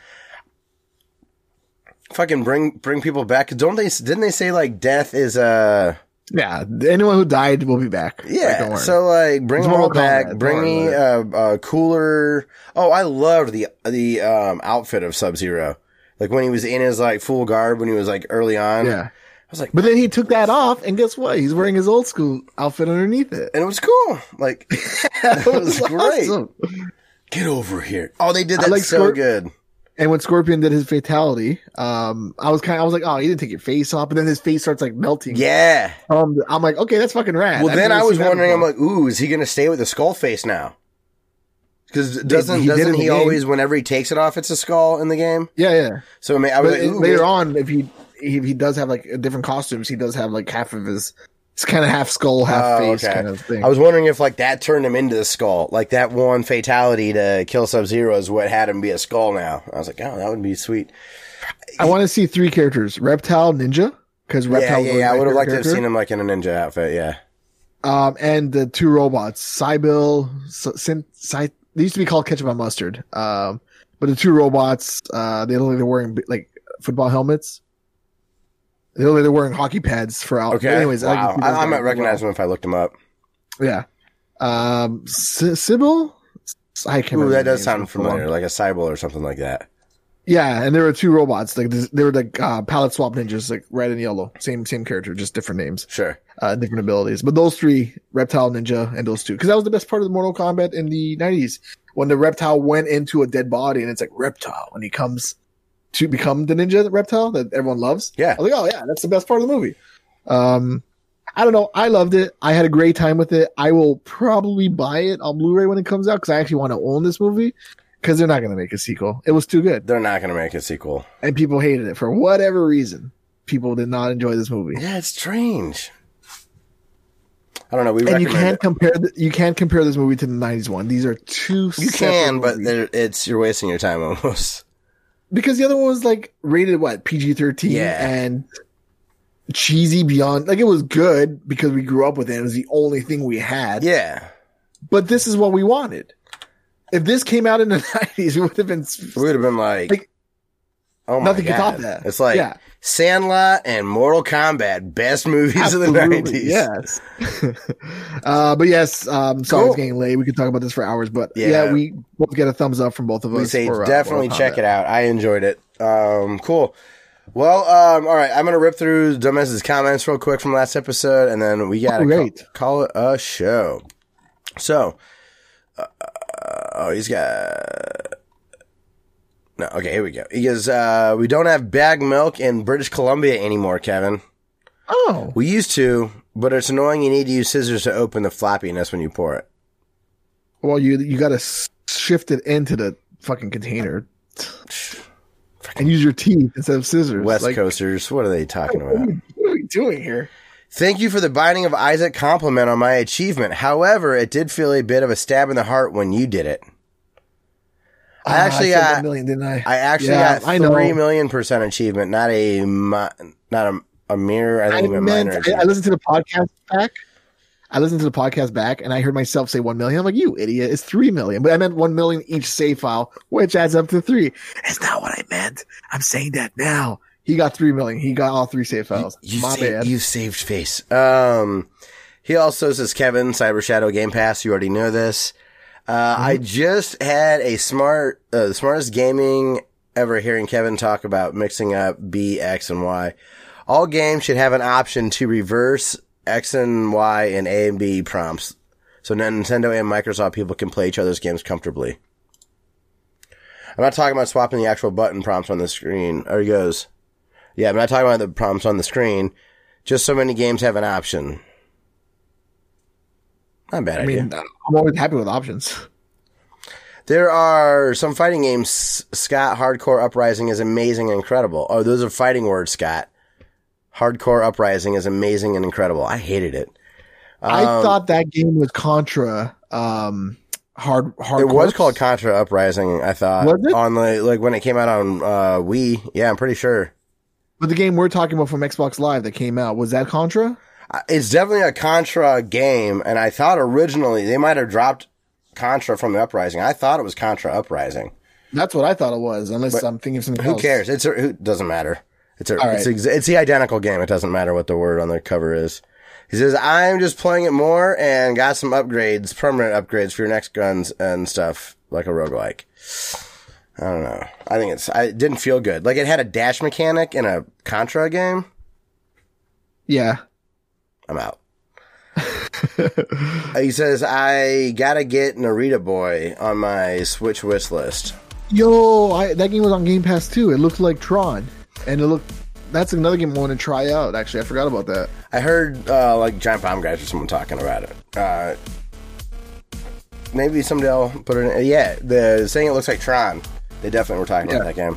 fucking bring bring people back. Don't they? Didn't they say like death is uh
Yeah. Anyone who died will be back.
Yeah?
don't
so like bring
It's
them all back.
Kombat,
Bring me a, a cooler. Oh, I loved the the um outfit of Sub Zero. Like when he was in his like full garb when he was like early on.
yeah.
I was like,
But then he took that off, and guess what? He's wearing his old school outfit underneath it.
and it was cool. Like
that
was great.
awesome.
get over here. Oh, they did that
like
so
Scorp-
good.
And when Scorpion did his fatality, um, I was kind of, I was like, oh, he didn't take your face off, but then his face starts like melting.
Yeah.
Um, I'm like, okay, that's fucking rad.
Well,
I've
then I was wondering. I'm like, ooh, is he going to stay with the skull face now? Because doesn't
he
doesn't he
game.
always, whenever he takes it off, it's a skull in the game?
yeah, yeah.
So I, mean, I was
But
like,
later on, if he, he he does have like different costumes, he does have like half of his, it's kind of half skull, half
Oh,
face
okay.
kind of thing.
I was wondering if like that turned him into the skull, like that one fatality to kill Sub Zero is what had him be a skull. Now I was like, oh, that would be sweet.
I want to see three characters: Reptile, Ninja, because
Yeah,
Reptile.
yeah, yeah. I would have liked to have seen him like in a ninja outfit. Yeah,
Um, and the two robots, Cybil, Sin, Cy, they used to be called Ketchup and Mustard. Um, but the two robots, uh, they look like they're wearing like football helmets. They look like they're wearing hockey pads for out.
okay.
Anyways, I,
wow. I, I might recognize
well.
him if I looked him up.
Yeah. Um, S- Sybil. I can't
Ooh,
remember.
that does sound familiar, like a Sybil or something like that.
Yeah, and there were two robots. Like they were like uh, palette swap ninjas, like red and yellow, same same character, just different names.
Sure.
uh, different abilities. But those three, Reptile, Ninja, and those two, because that was the best part of the Mortal Kombat in the '90s when the Reptile went into a dead body, and it's like Reptile when he comes to become the Ninja Reptile that everyone loves.
Yeah.
I was like, oh yeah, that's the best part of the movie. Um, I don't know, I loved it. I had a great time with it. I will probably buy it on Blu-ray when it comes out because I actually want to own this movie. Because they're not going to make a sequel. It was too good,
They're not going to make a sequel.
and people hated it for whatever reason. People did not enjoy this movie.
Yeah, it's strange. I don't know. We
and you can't
it.
compare the, you can't compare this movie to the '90s one. These are two.
You can, but
movies.
there- it's you're wasting your time almost.
Because the other one was like rated what PG-13
Yeah.
and cheesy beyond. Like it was good because we grew up with it. It was the only thing we had.
Yeah,
But this is what we wanted. If this came out in the '90s, it would have been.
we would have been like,
Like,
oh my
nothing
god,
could top that.
It's like
Yeah.
Sandlot and Mortal Kombat, best movies of the nineties.
Yes. uh, but yes, um, sorry
Cool.
it's getting late. We could talk about this for hours, but
Yeah.
yeah, we both get a thumbs up from both of us.
we say
for, uh,
definitely
Mortal
check it out. I enjoyed it. Um, cool. Well, um, all right. I'm gonna rip through Dumbas's comments real quick from last episode, and then we gotta
Oh,
call, call it a show. So, uh, oh, he's got. No, okay, here we go. He goes, uh, we don't have bag milk in British Columbia anymore, Kevin.
Oh,
We used to, but it's annoying you need to use scissors to open the floppiness when you pour it.
well, you you got to shift it into the fucking container and use your teeth instead of scissors.
West
Like,
Coasters, what are they talking about?
What are we doing here?
Thank you for the Binding of Isaac compliment on my achievement. However, it did feel a bit of a stab in the heart when you did it. I
Ah,
actually
said
got,
one million, didn't I?
I actually
Yeah,
got
I
three million percent achievement, not a, not a, a mirror. I
I
think even
meant,
minor.
I, I listened to the podcast back. I listened to the podcast back and I heard myself say 1 million. I'm like, you idiot. It's 3 million. But I meant 1 million each save file, which adds up to 3. It's not what I meant. I'm saying that now. He got 3 million. He got all three save files.
You
My
saved,
bad.
you saved face. Um, he also says, Kevin, Cyber Shadow Game Pass. You already know this. Uh, I
Mm-hmm.
just had a smart, uh, the smartest gaming ever hearing Kevin talk about mixing up B, X, and Y. All games should have an option to reverse X and Y and A and B prompts. So Nintendo and Microsoft people can play each other's games comfortably. I'm not talking about swapping the actual button prompts on the screen. Or he goes, yeah, I'm not talking about the prompts on the screen. Just so many games have an option. Not bad
I
idea.
mean, I'm always happy with options.
There are some fighting games. Scott Hardcore Uprising is amazing and incredible. Oh, those are fighting words, Scott. Hardcore Uprising is amazing and incredible. I hated it.
I
Um,
thought that game was Contra. Um, hard, hard.
It was called Contra Uprising. I thought
Was it?
on the like when it came out on uh, Wii. Yeah, I'm pretty sure.
But the game we're talking about from Xbox Live that came out was that Contra?
It's definitely a Contra game, and I thought originally they might have dropped Contra from the Uprising. I thought it was Contra Uprising.
That's what I thought it was. Unless I'm thinking of something
Who
else.
cares? It's a, who doesn't matter. It's a, it's,
right.
ex- it's the identical game. It doesn't matter what the word on the cover is. He says, "I'm just playing it more and got some upgrades, permanent upgrades for your next guns and stuff, like a roguelike." I don't know. I think it's. I it didn't feel good. Like it had a dash mechanic in a Contra game.
Yeah.
I'm out. he says, "I gotta get Narita Boy on my Switch wish list."
Yo, I, that game was on Game Pass too. It looked like Tron, and it looked. That's another game I want to try out. Actually, I forgot about that.
I heard uh, like Giant Bomb Guys or someone talking about it. Uh, maybe someday I'll put it in. Yeah, the saying it looks like Tron. They definitely were talking about that game.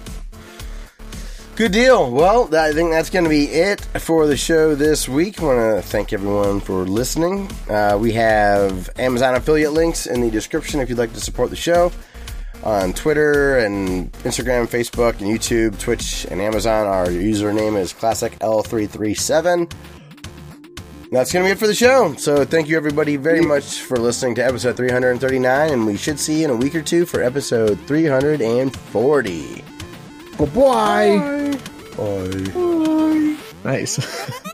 Good deal. Well, I think that's going to be it for the show this week. I want to thank everyone for listening. Uh, we have Amazon affiliate links in the description if you'd like to support the show on Twitter and Instagram, Facebook, and YouTube, Twitch, and Amazon. Our username is Classic L337. That's going to be it for the show. So thank you everybody very much for listening to episode 339, and we should see you in a week or two for episode 340.
Bye bye.
Bye.
Nice.